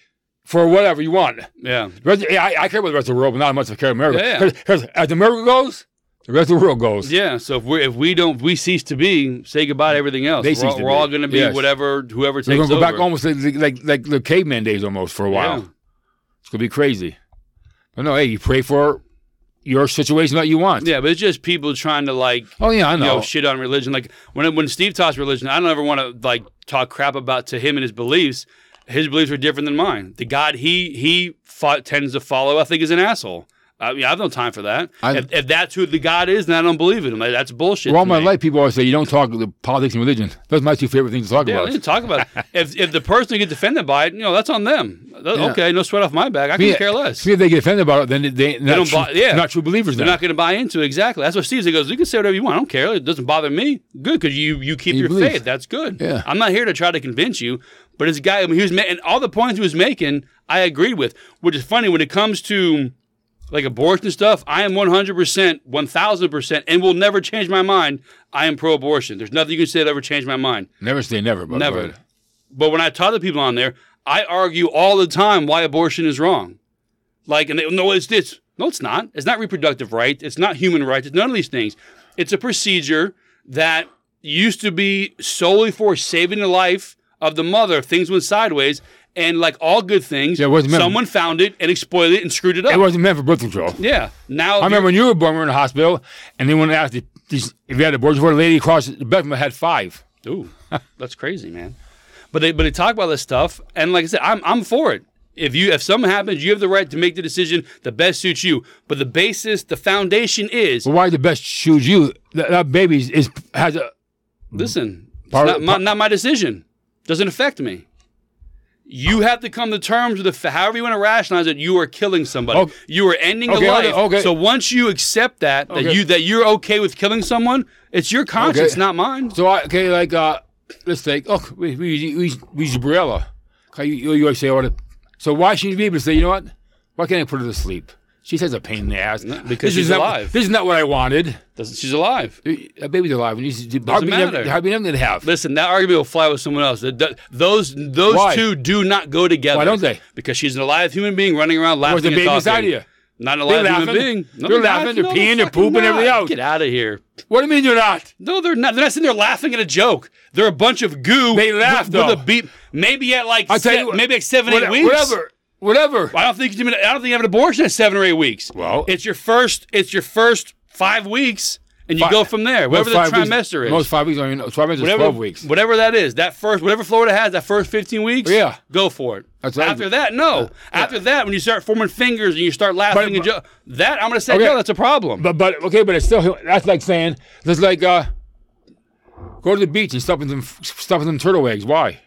Speaker 2: for whatever you want.
Speaker 1: Yeah.
Speaker 2: Rest- yeah, I, I care about the rest of the world, but not much I care about America.
Speaker 1: Yeah, yeah.
Speaker 2: 'cause as America goes, the rest of the world goes.
Speaker 1: Yeah, so if we if we don't if we cease to be, say goodbye to everything else.
Speaker 2: They
Speaker 1: we're all,
Speaker 2: to
Speaker 1: all going to be
Speaker 2: Yes.
Speaker 1: whatever whoever takes
Speaker 2: We're gonna go
Speaker 1: over.
Speaker 2: back almost like, like like the caveman days almost for a while.
Speaker 1: Yeah.
Speaker 2: It's gonna be crazy. But no, hey, you pray for your situation that you want.
Speaker 1: Yeah, but it's just people trying to like
Speaker 2: Oh yeah, I
Speaker 1: you
Speaker 2: know.
Speaker 1: know shit on religion. Like when when Steve talks religion, I don't ever want to like talk crap about to him and his beliefs. His beliefs are different than mine. The God he he fought, tends to follow, I think, is an asshole. I mean, I have no time for that.
Speaker 2: I-
Speaker 1: if, if that's who the God is, then I don't believe in him. That's bullshit.
Speaker 2: well, all my
Speaker 1: me.
Speaker 2: life, people always say you don't talk the politics and religion. Those are my two favorite things to talk
Speaker 1: Yeah,
Speaker 2: about.
Speaker 1: didn't talk about. [laughs] If if the person gets offended by it, you know, that's on them. That-
Speaker 2: Yeah.
Speaker 1: Okay, no sweat off my back. I couldn't care less.
Speaker 2: See if they get offended about it, then they, they not,
Speaker 1: don't
Speaker 2: true,
Speaker 1: buy- yeah.
Speaker 2: not true believers.
Speaker 1: They're
Speaker 2: Then.
Speaker 1: not going to buy into it. Exactly. That's what Steve said. He goes, you can say whatever you want. I don't care. It doesn't bother me. Good, because you you keep
Speaker 2: You
Speaker 1: your
Speaker 2: believe.
Speaker 1: faith. That's good.
Speaker 2: Yeah.
Speaker 1: I'm not here to try to convince you. But this guy, I mean, he was ma- and all the points he was making, I agreed with. Which is funny when it comes to like abortion stuff. I am 100, percent 1,000 percent, and will never change my mind. I am pro-abortion. There's nothing you can say that ever change my mind.
Speaker 2: Never say never, but
Speaker 1: Never.
Speaker 2: but-
Speaker 1: But when I talk to people on there, I argue all the time why abortion is wrong. Like, and they, no, it's this. No, it's not. It's not reproductive right. It's not human rights. It's none of these things. It's a procedure that used to be solely for saving the life of the mother. Things went sideways, and like all good things,
Speaker 2: Yeah, it wasn't meant-
Speaker 1: someone found it and exploited it and screwed it up.
Speaker 2: It wasn't meant for birth control.
Speaker 1: yeah. Now
Speaker 2: I remember when you were born, we were in the hospital, and they went and asked if, if you had abortion for a lady across the bed from me had five.
Speaker 1: Ooh, that's crazy, man. But they but they talk about this stuff, and like I said, I'm I'm for it. If you if something happens, you have the right to make the decision that best suits you. But the basis, the foundation is
Speaker 2: Well, why the best choose you? That, that baby is, has a
Speaker 1: listen. It's
Speaker 2: Part-
Speaker 1: not my, not my decision. Doesn't affect me. You have to come to terms with the however you want to rationalize it. You are killing somebody.
Speaker 2: Okay.
Speaker 1: You are ending
Speaker 2: Okay,
Speaker 1: a life.
Speaker 2: okay.
Speaker 1: So once you accept that that you that you're okay with killing someone, it's your conscience, not mine.
Speaker 2: So I, okay, like uh, let's take oh we we we we Gabriella. Okay, you, you always say all the, so why shouldn't you be able to say you know what? Why can't I put her to sleep? She says a pain in the ass
Speaker 1: because she's
Speaker 2: not-
Speaker 1: alive.
Speaker 2: This is not what I wanted.
Speaker 1: Doesn't she's alive?
Speaker 2: Uh, a baby's alive. And you hardly
Speaker 1: matter.
Speaker 2: never, hardly never did have.
Speaker 1: Listen, that argument will fly with someone else. Th- th- Those those
Speaker 2: Why?
Speaker 1: two do not go together.
Speaker 2: Why don't they?
Speaker 1: Because she's an alive human being running around laughing
Speaker 2: Where's the baby inside of you?
Speaker 1: Not an
Speaker 2: They're
Speaker 1: alive human being. No,
Speaker 2: They're
Speaker 1: not.
Speaker 2: laughing. They're
Speaker 1: No,
Speaker 2: peeing. They're pooping,
Speaker 1: not.
Speaker 2: everything else.
Speaker 1: Get out of here.
Speaker 2: What do you mean you're not?
Speaker 1: No, they're not. They're not sitting there laughing at a joke. They're a bunch of goo.
Speaker 2: They laugh,
Speaker 1: with, with
Speaker 2: though.
Speaker 1: a beat. Maybe at like se-
Speaker 2: you what-
Speaker 1: maybe like seven,
Speaker 2: What-
Speaker 1: eight weeks.
Speaker 2: Whatever. Whatever.
Speaker 1: I don't think you I don't think you have an abortion at seven or eight weeks.
Speaker 2: Well-
Speaker 1: it's your first. It's your first five weeks, and you
Speaker 2: Fi-
Speaker 1: go from there. Whatever the
Speaker 2: five weeks-
Speaker 1: trimester is.
Speaker 2: Most five weeks. I mean, five weeks is
Speaker 1: whatever,
Speaker 2: twelve weeks.
Speaker 1: Whatever that is, that first, whatever Florida has, that first 15 weeks,
Speaker 2: Yeah.
Speaker 1: go for it.
Speaker 2: That's.
Speaker 1: After that, no. After that, when you start forming fingers and you start laughing
Speaker 2: But-
Speaker 1: and that, I'm going to say,
Speaker 2: Okay.
Speaker 1: no, that's a problem.
Speaker 2: But but okay, but it's still that's like saying that's like uh, go to the beach and stuff in them stuff in them turtle eggs. Why?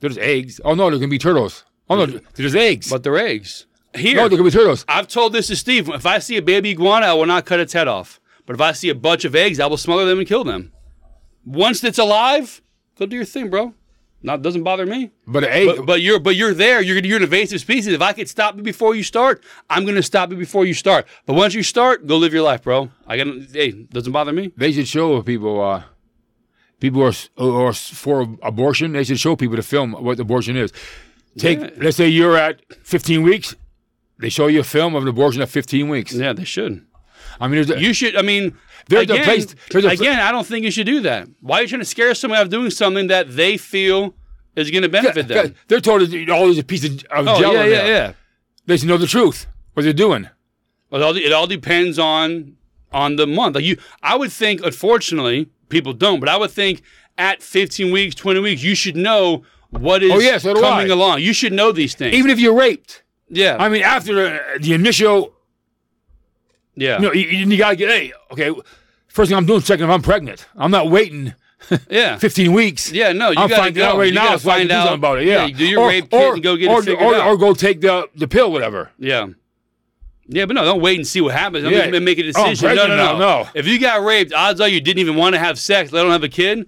Speaker 2: There's eggs. Oh no, there can be turtles. Oh no, there's eggs.
Speaker 1: but they're eggs. Here,
Speaker 2: no, there can be turtles.
Speaker 1: I've told this to Steve. If I see a baby iguana, I will not cut its head off. But if I see a bunch of eggs, I will smother them and kill them. Once it's alive, go do your thing, bro. Not doesn't bother me.
Speaker 2: But an egg.
Speaker 1: But, but you're but you're there. You're you're an invasive species. If I could stop you before you start, I'm gonna stop you before you start. But once you start, go live your life, bro. I got hey, doesn't bother me.
Speaker 2: they should show people. Uh, people are, are for abortion. They should show people the film what abortion is. Take
Speaker 1: Yeah.
Speaker 2: let's say you're at 15 weeks. They show you a film of an abortion at 15 weeks.
Speaker 1: Yeah, they should.
Speaker 2: I mean, a,
Speaker 1: You should. I mean,
Speaker 2: There's a
Speaker 1: again,
Speaker 2: place- there's a pla-
Speaker 1: again, I don't think you should do that. Why are you trying to scare someone out of doing something that they feel is going to benefit them?
Speaker 2: they're told all is a piece of, of
Speaker 1: Oh
Speaker 2: gel
Speaker 1: yeah, yeah, yeah.
Speaker 2: They should know the truth. What they're doing.
Speaker 1: It all, it all depends on on the month. Like you, I would think, unfortunately, people don't, but I would think at 15 weeks, 20 weeks, you should know what is
Speaker 2: Oh, yeah, so
Speaker 1: coming
Speaker 2: I.
Speaker 1: along. You should know these things.
Speaker 2: Even if you're raped,
Speaker 1: yeah,
Speaker 2: I mean, after the, the initial,
Speaker 1: yeah,
Speaker 2: you know, you, you gotta get, hey, okay, first thing I'm doing is checking if I'm pregnant. I'm not waiting [laughs]
Speaker 1: yeah.
Speaker 2: 15 weeks.
Speaker 1: Yeah, no, you
Speaker 2: I'm
Speaker 1: gotta
Speaker 2: finding
Speaker 1: go.
Speaker 2: out right
Speaker 1: You
Speaker 2: now so
Speaker 1: find
Speaker 2: do
Speaker 1: out-
Speaker 2: about it.
Speaker 1: yeah,
Speaker 2: Yeah,
Speaker 1: you do your rape kit and go get it
Speaker 2: or,
Speaker 1: figured
Speaker 2: or,
Speaker 1: out.
Speaker 2: or go take the the pill, whatever.
Speaker 1: Yeah. Yeah, but no, don't wait and see what happens. Don't
Speaker 2: Yeah.
Speaker 1: make- make a
Speaker 2: Oh,
Speaker 1: decision. no, no, no,
Speaker 2: no.
Speaker 1: If you got raped, odds are you didn't even want to have sex, let alone have a kid.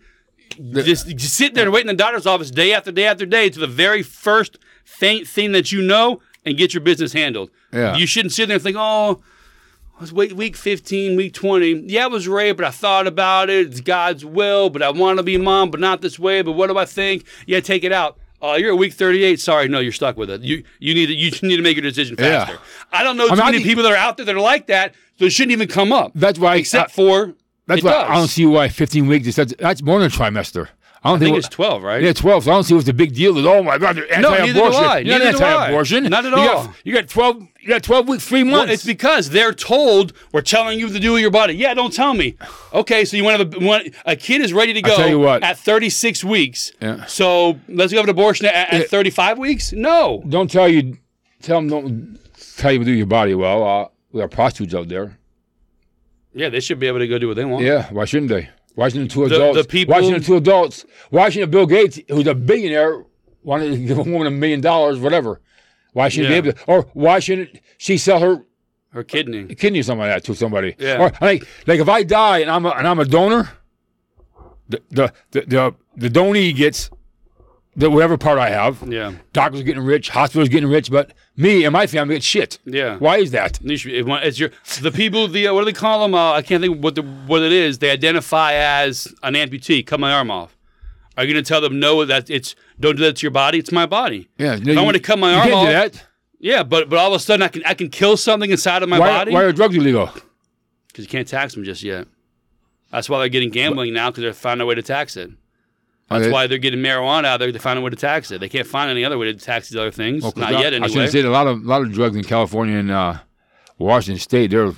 Speaker 1: Just, just sit there and wait in the doctor's office day after day after day to the very first faint thing that you know and get your business handled.
Speaker 2: Yeah.
Speaker 1: You shouldn't sit there and think, oh, I was week, week 15, week 20. Yeah, I was raped, but I thought about it. It's God's will, but I want to be mom, but not this way. But what do I think? Yeah, take it out. Uh, you're at week 38. Sorry, no, you're stuck with it. You you need to, you [laughs] need to make your decision
Speaker 2: Yeah.
Speaker 1: faster. I don't know too
Speaker 2: mean, I
Speaker 1: many
Speaker 2: think-
Speaker 1: people that are out there that are like that, so it shouldn't even come up.
Speaker 2: That's why,
Speaker 1: Except
Speaker 2: I,
Speaker 1: for
Speaker 2: that's
Speaker 1: it
Speaker 2: why
Speaker 1: does.
Speaker 2: I don't see why 15 weeks. Is that's, that's more than a trimester. I don't
Speaker 1: I think
Speaker 2: what-
Speaker 1: it's 12, right?
Speaker 2: Yeah, 12. So I don't see what's the big deal. Is, oh my God, they're
Speaker 1: No, neither do
Speaker 2: anti-abortion.
Speaker 1: I.
Speaker 2: You're not
Speaker 1: Neither
Speaker 2: anti-abortion.
Speaker 1: Not at
Speaker 2: You got-
Speaker 1: all.
Speaker 2: you got 12. You got 12 weeks, three months.
Speaker 1: Well, it's because they're told we're telling you to do your body. Yeah, don't tell me. Okay, so you want to have a, a kid is ready to go
Speaker 2: tell you what.
Speaker 1: at 36 weeks.
Speaker 2: Yeah.
Speaker 1: So let's go have an abortion at, at
Speaker 2: Yeah.
Speaker 1: 35 weeks? No.
Speaker 2: don't tell you. Tell them don't tell you to do your body well. Uh, we have prostitutes out there.
Speaker 1: Yeah, they should be able to go do what they want.
Speaker 2: Yeah, why shouldn't they? Why shouldn't the two
Speaker 1: The-
Speaker 2: adults?
Speaker 1: the people-
Speaker 2: why shouldn't the two adults? Why shouldn't Bill Gates, who's a billionaire, want to give a woman a million dollars, whatever? Why shouldn't
Speaker 1: Yeah.
Speaker 2: be able to? Or why shouldn't she sell her
Speaker 1: Her kidney.
Speaker 2: a kidney or something like that to somebody?
Speaker 1: Yeah.
Speaker 2: Or like, like if I die and I'm a, and I'm a donor, the the the the, the donee gets the whatever part I have.
Speaker 1: Yeah.
Speaker 2: Doctors getting rich, hospitals getting rich, but me and my family get shit.
Speaker 1: Yeah.
Speaker 2: Why is that?
Speaker 1: You should- it want- It's your the people. The uh, what do they call them? Uh, I can't think what the what it is. They identify as an amputee. Cut my arm off. Are you going to tell them no? That it's don't do that to your body. It's my body.
Speaker 2: Yeah,
Speaker 1: If I want to cut my arm off,
Speaker 2: do that.
Speaker 1: yeah, but but all of a sudden I can I can kill something inside of my
Speaker 2: Why,
Speaker 1: body
Speaker 2: why are drugs illegal?
Speaker 1: because you can't tax them just yet. That's why they're getting gambling now because they're finding a way to tax it. That's why they're getting marijuana out there. They find a way to tax it. They can't find any other way to tax these other things.
Speaker 2: Well,
Speaker 1: Not
Speaker 2: I-
Speaker 1: yet,
Speaker 2: I
Speaker 1: anyway.
Speaker 2: should say a lot of lot of drugs in California and uh, Washington State. They're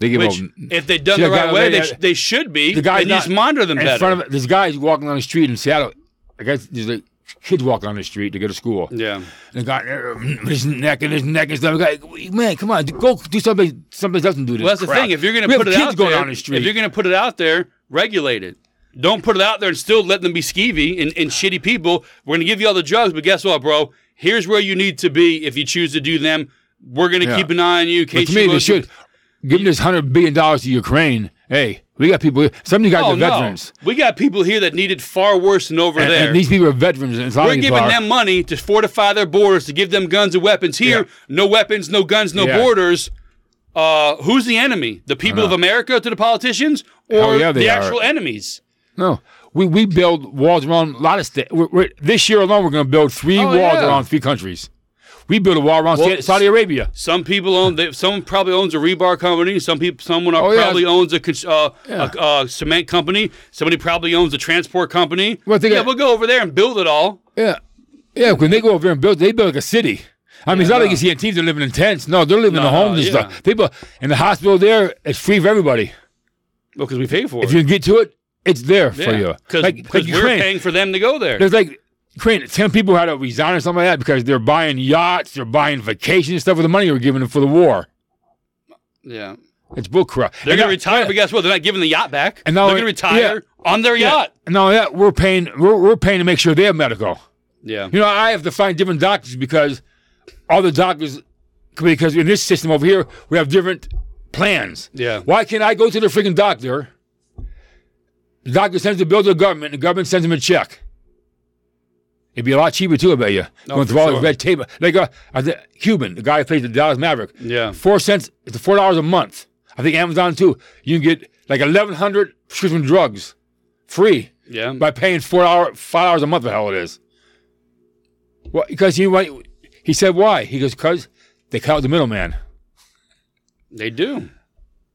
Speaker 2: they give
Speaker 1: Which,
Speaker 2: out
Speaker 1: if they've done the right
Speaker 2: guy
Speaker 1: way, they, sh- they should be.
Speaker 2: The
Speaker 1: and just monitor them
Speaker 2: in
Speaker 1: better.
Speaker 2: front of this guy's walking down the street in Seattle. I guess there's like kids walking on the street to go to school.
Speaker 1: yeah.
Speaker 2: And the guy [clears throat] his neck and his neck and stuff. The guy, man, come on, go do something. Somebody doesn't do this.
Speaker 1: Well, that's the thing. If you're going to put it out there,
Speaker 2: down the street,
Speaker 1: if you're going to put it out there, regulate it. Don't put it out there and still let them be skeevy and, and shitty people. We're going to give you all the drugs, but guess what, bro? Here's where you need to be if you choose to do them. We're going to
Speaker 2: Yeah.
Speaker 1: keep an eye on you in
Speaker 2: But
Speaker 1: case
Speaker 2: to
Speaker 1: you
Speaker 2: me, they should give this hundred billion dollars to Ukraine. Hey, we got people. Some of you guys
Speaker 1: Oh
Speaker 2: are
Speaker 1: no,
Speaker 2: veterans,
Speaker 1: we got people here that need it far worse than over
Speaker 2: and,
Speaker 1: there.
Speaker 2: and these people are veterans. And
Speaker 1: We're giving
Speaker 2: are.
Speaker 1: them money to fortify their borders, to give them guns and weapons. Here,
Speaker 2: Yeah.
Speaker 1: no weapons, no guns, no
Speaker 2: Yeah.
Speaker 1: borders. Uh, who's the enemy? The people of America to the politicians, or
Speaker 2: yeah,
Speaker 1: the
Speaker 2: are.
Speaker 1: actual enemies?
Speaker 2: No, we, we build walls around a lot of states. This year alone, we're going to build three
Speaker 1: Oh,
Speaker 2: walls
Speaker 1: yeah.
Speaker 2: around three countries. We built a wall around
Speaker 1: Well,
Speaker 2: Saudi Arabia.
Speaker 1: Some people own. They, someone probably owns a rebar company. Some people, someone
Speaker 2: Oh, yeah.
Speaker 1: probably owns a, uh,
Speaker 2: Yeah.
Speaker 1: a, uh cement company. Somebody probably owns a transport company.
Speaker 2: Well,
Speaker 1: yeah,
Speaker 2: got-
Speaker 1: we'll go over there and build it all.
Speaker 2: Yeah, yeah. When they go over there and build, they build like a city. I mean, it's not like you see teams are living in tents. No, they're living in the homes and
Speaker 1: yeah.
Speaker 2: stuff. People in the hospital there, it's free for everybody.
Speaker 1: Well, because we pay for
Speaker 2: If
Speaker 1: it.
Speaker 2: If you can get to it, it's there for you.
Speaker 1: Because
Speaker 2: Like, like
Speaker 1: we're
Speaker 2: Ukraine.
Speaker 1: paying for them to go there.
Speaker 2: There's like Ukraine, ten people had to resign or something like that because they're buying yachts, they're buying vacations and stuff with the money we're giving them for the war.
Speaker 1: Yeah.
Speaker 2: It's bull crap.
Speaker 1: They're going to
Speaker 2: now-
Speaker 1: retire, but guess what? They're not giving the yacht back.
Speaker 2: And now-
Speaker 1: they're going to retire on their yacht.
Speaker 2: And only that, we're paying we're, we're paying to make sure they have medical.
Speaker 1: Yeah.
Speaker 2: You know, I have to find different doctors because all the doctors because in this system over here we have different plans.
Speaker 1: Yeah.
Speaker 2: Why can't I go to the freaking doctor? The doctor sends the bill to the government, and the government sends him a check. It'd be a lot cheaper too, I bet you. going
Speaker 1: for
Speaker 2: through all the red tape. Like uh, I think Cuban, the guy who plays the Dallas Maverick.
Speaker 1: Yeah.
Speaker 2: Four cents. It's four dollars a month. I think Amazon too. You can get like eleven hundred prescription drugs free
Speaker 1: Yeah.
Speaker 2: by paying four hour five dollars a month. The hell it is. Well, because he went. He said why? He goes because they cut out the middleman.
Speaker 1: They do.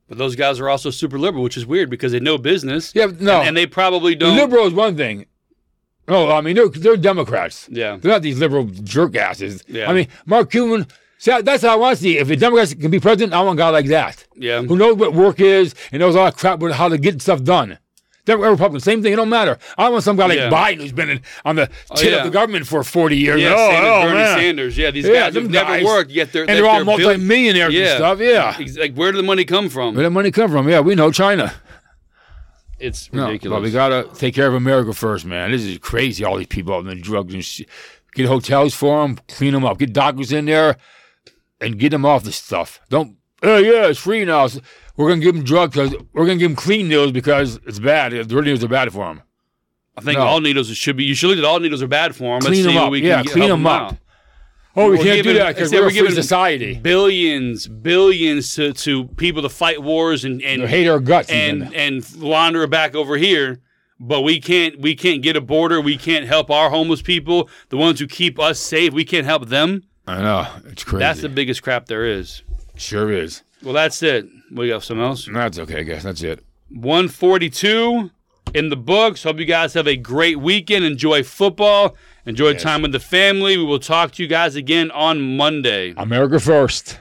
Speaker 1: But those guys are also super liberal, which is weird because they know business.
Speaker 2: Yeah, no.
Speaker 1: And, and they probably don't.
Speaker 2: liberal is one thing. No, I mean they're they're Democrats.
Speaker 1: Yeah.
Speaker 2: They're not these liberal jerk asses.
Speaker 1: Yeah.
Speaker 2: I mean, Mark Cuban See, that's how I want to see. If a Democrat can be president, I want a guy like that
Speaker 1: Yeah.
Speaker 2: who knows what work is and knows all that crap about how to get stuff done. Democrat, Republican, same thing. It don't matter. I want some guy like
Speaker 1: Yeah.
Speaker 2: Biden who's been in, on the oh, tit
Speaker 1: yeah.
Speaker 2: of the government for forty years.
Speaker 1: Yeah,
Speaker 2: oh,
Speaker 1: same
Speaker 2: oh,
Speaker 1: Bernie
Speaker 2: man.
Speaker 1: Sanders. Yeah, these
Speaker 2: Yeah,
Speaker 1: guys have never
Speaker 2: guys.
Speaker 1: worked yet. They're
Speaker 2: And they're all
Speaker 1: built-
Speaker 2: multimillionaires and stuff, yeah.
Speaker 1: Like, where did the money come from?
Speaker 2: Where did the money come from? Yeah, we know China.
Speaker 1: It's
Speaker 2: No,
Speaker 1: ridiculous.
Speaker 2: but we gotta take care of America first, man. This is crazy. All these people on the drugs and shit. Get hotels for them, clean them up, get doctors in there, and get them off the stuff. Don't. Oh yeah, it's free now. So We're gonna give them drugs because we're gonna give them clean needles because it's bad. The real needles are bad for them.
Speaker 1: I think
Speaker 2: No.
Speaker 1: all needles should be. You should look at all needles are bad for them.
Speaker 2: Clean
Speaker 1: Let's
Speaker 2: them
Speaker 1: what
Speaker 2: up.
Speaker 1: we
Speaker 2: Yeah,
Speaker 1: get-
Speaker 2: clean them up.
Speaker 1: out.
Speaker 2: Oh, we
Speaker 1: We're
Speaker 2: can't do that because we're
Speaker 1: we're giving-
Speaker 2: society.
Speaker 1: Billions, billions to, to people to fight wars and and
Speaker 2: They hate our guts.
Speaker 1: and
Speaker 2: even.
Speaker 1: and launder back over here. But we can't we can't get a border. We can't help our homeless people, the ones who keep us safe. We can't help them.
Speaker 2: I know it's crazy.
Speaker 1: That's the biggest crap there is.
Speaker 2: Sure is.
Speaker 1: Well, that's it. We got something else.
Speaker 2: That's okay, I guess. That's it.
Speaker 1: 142 in the books. Hope you guys have a great weekend. Enjoy football. Enjoy time with the family. We will talk to you guys again on Monday.
Speaker 2: America first.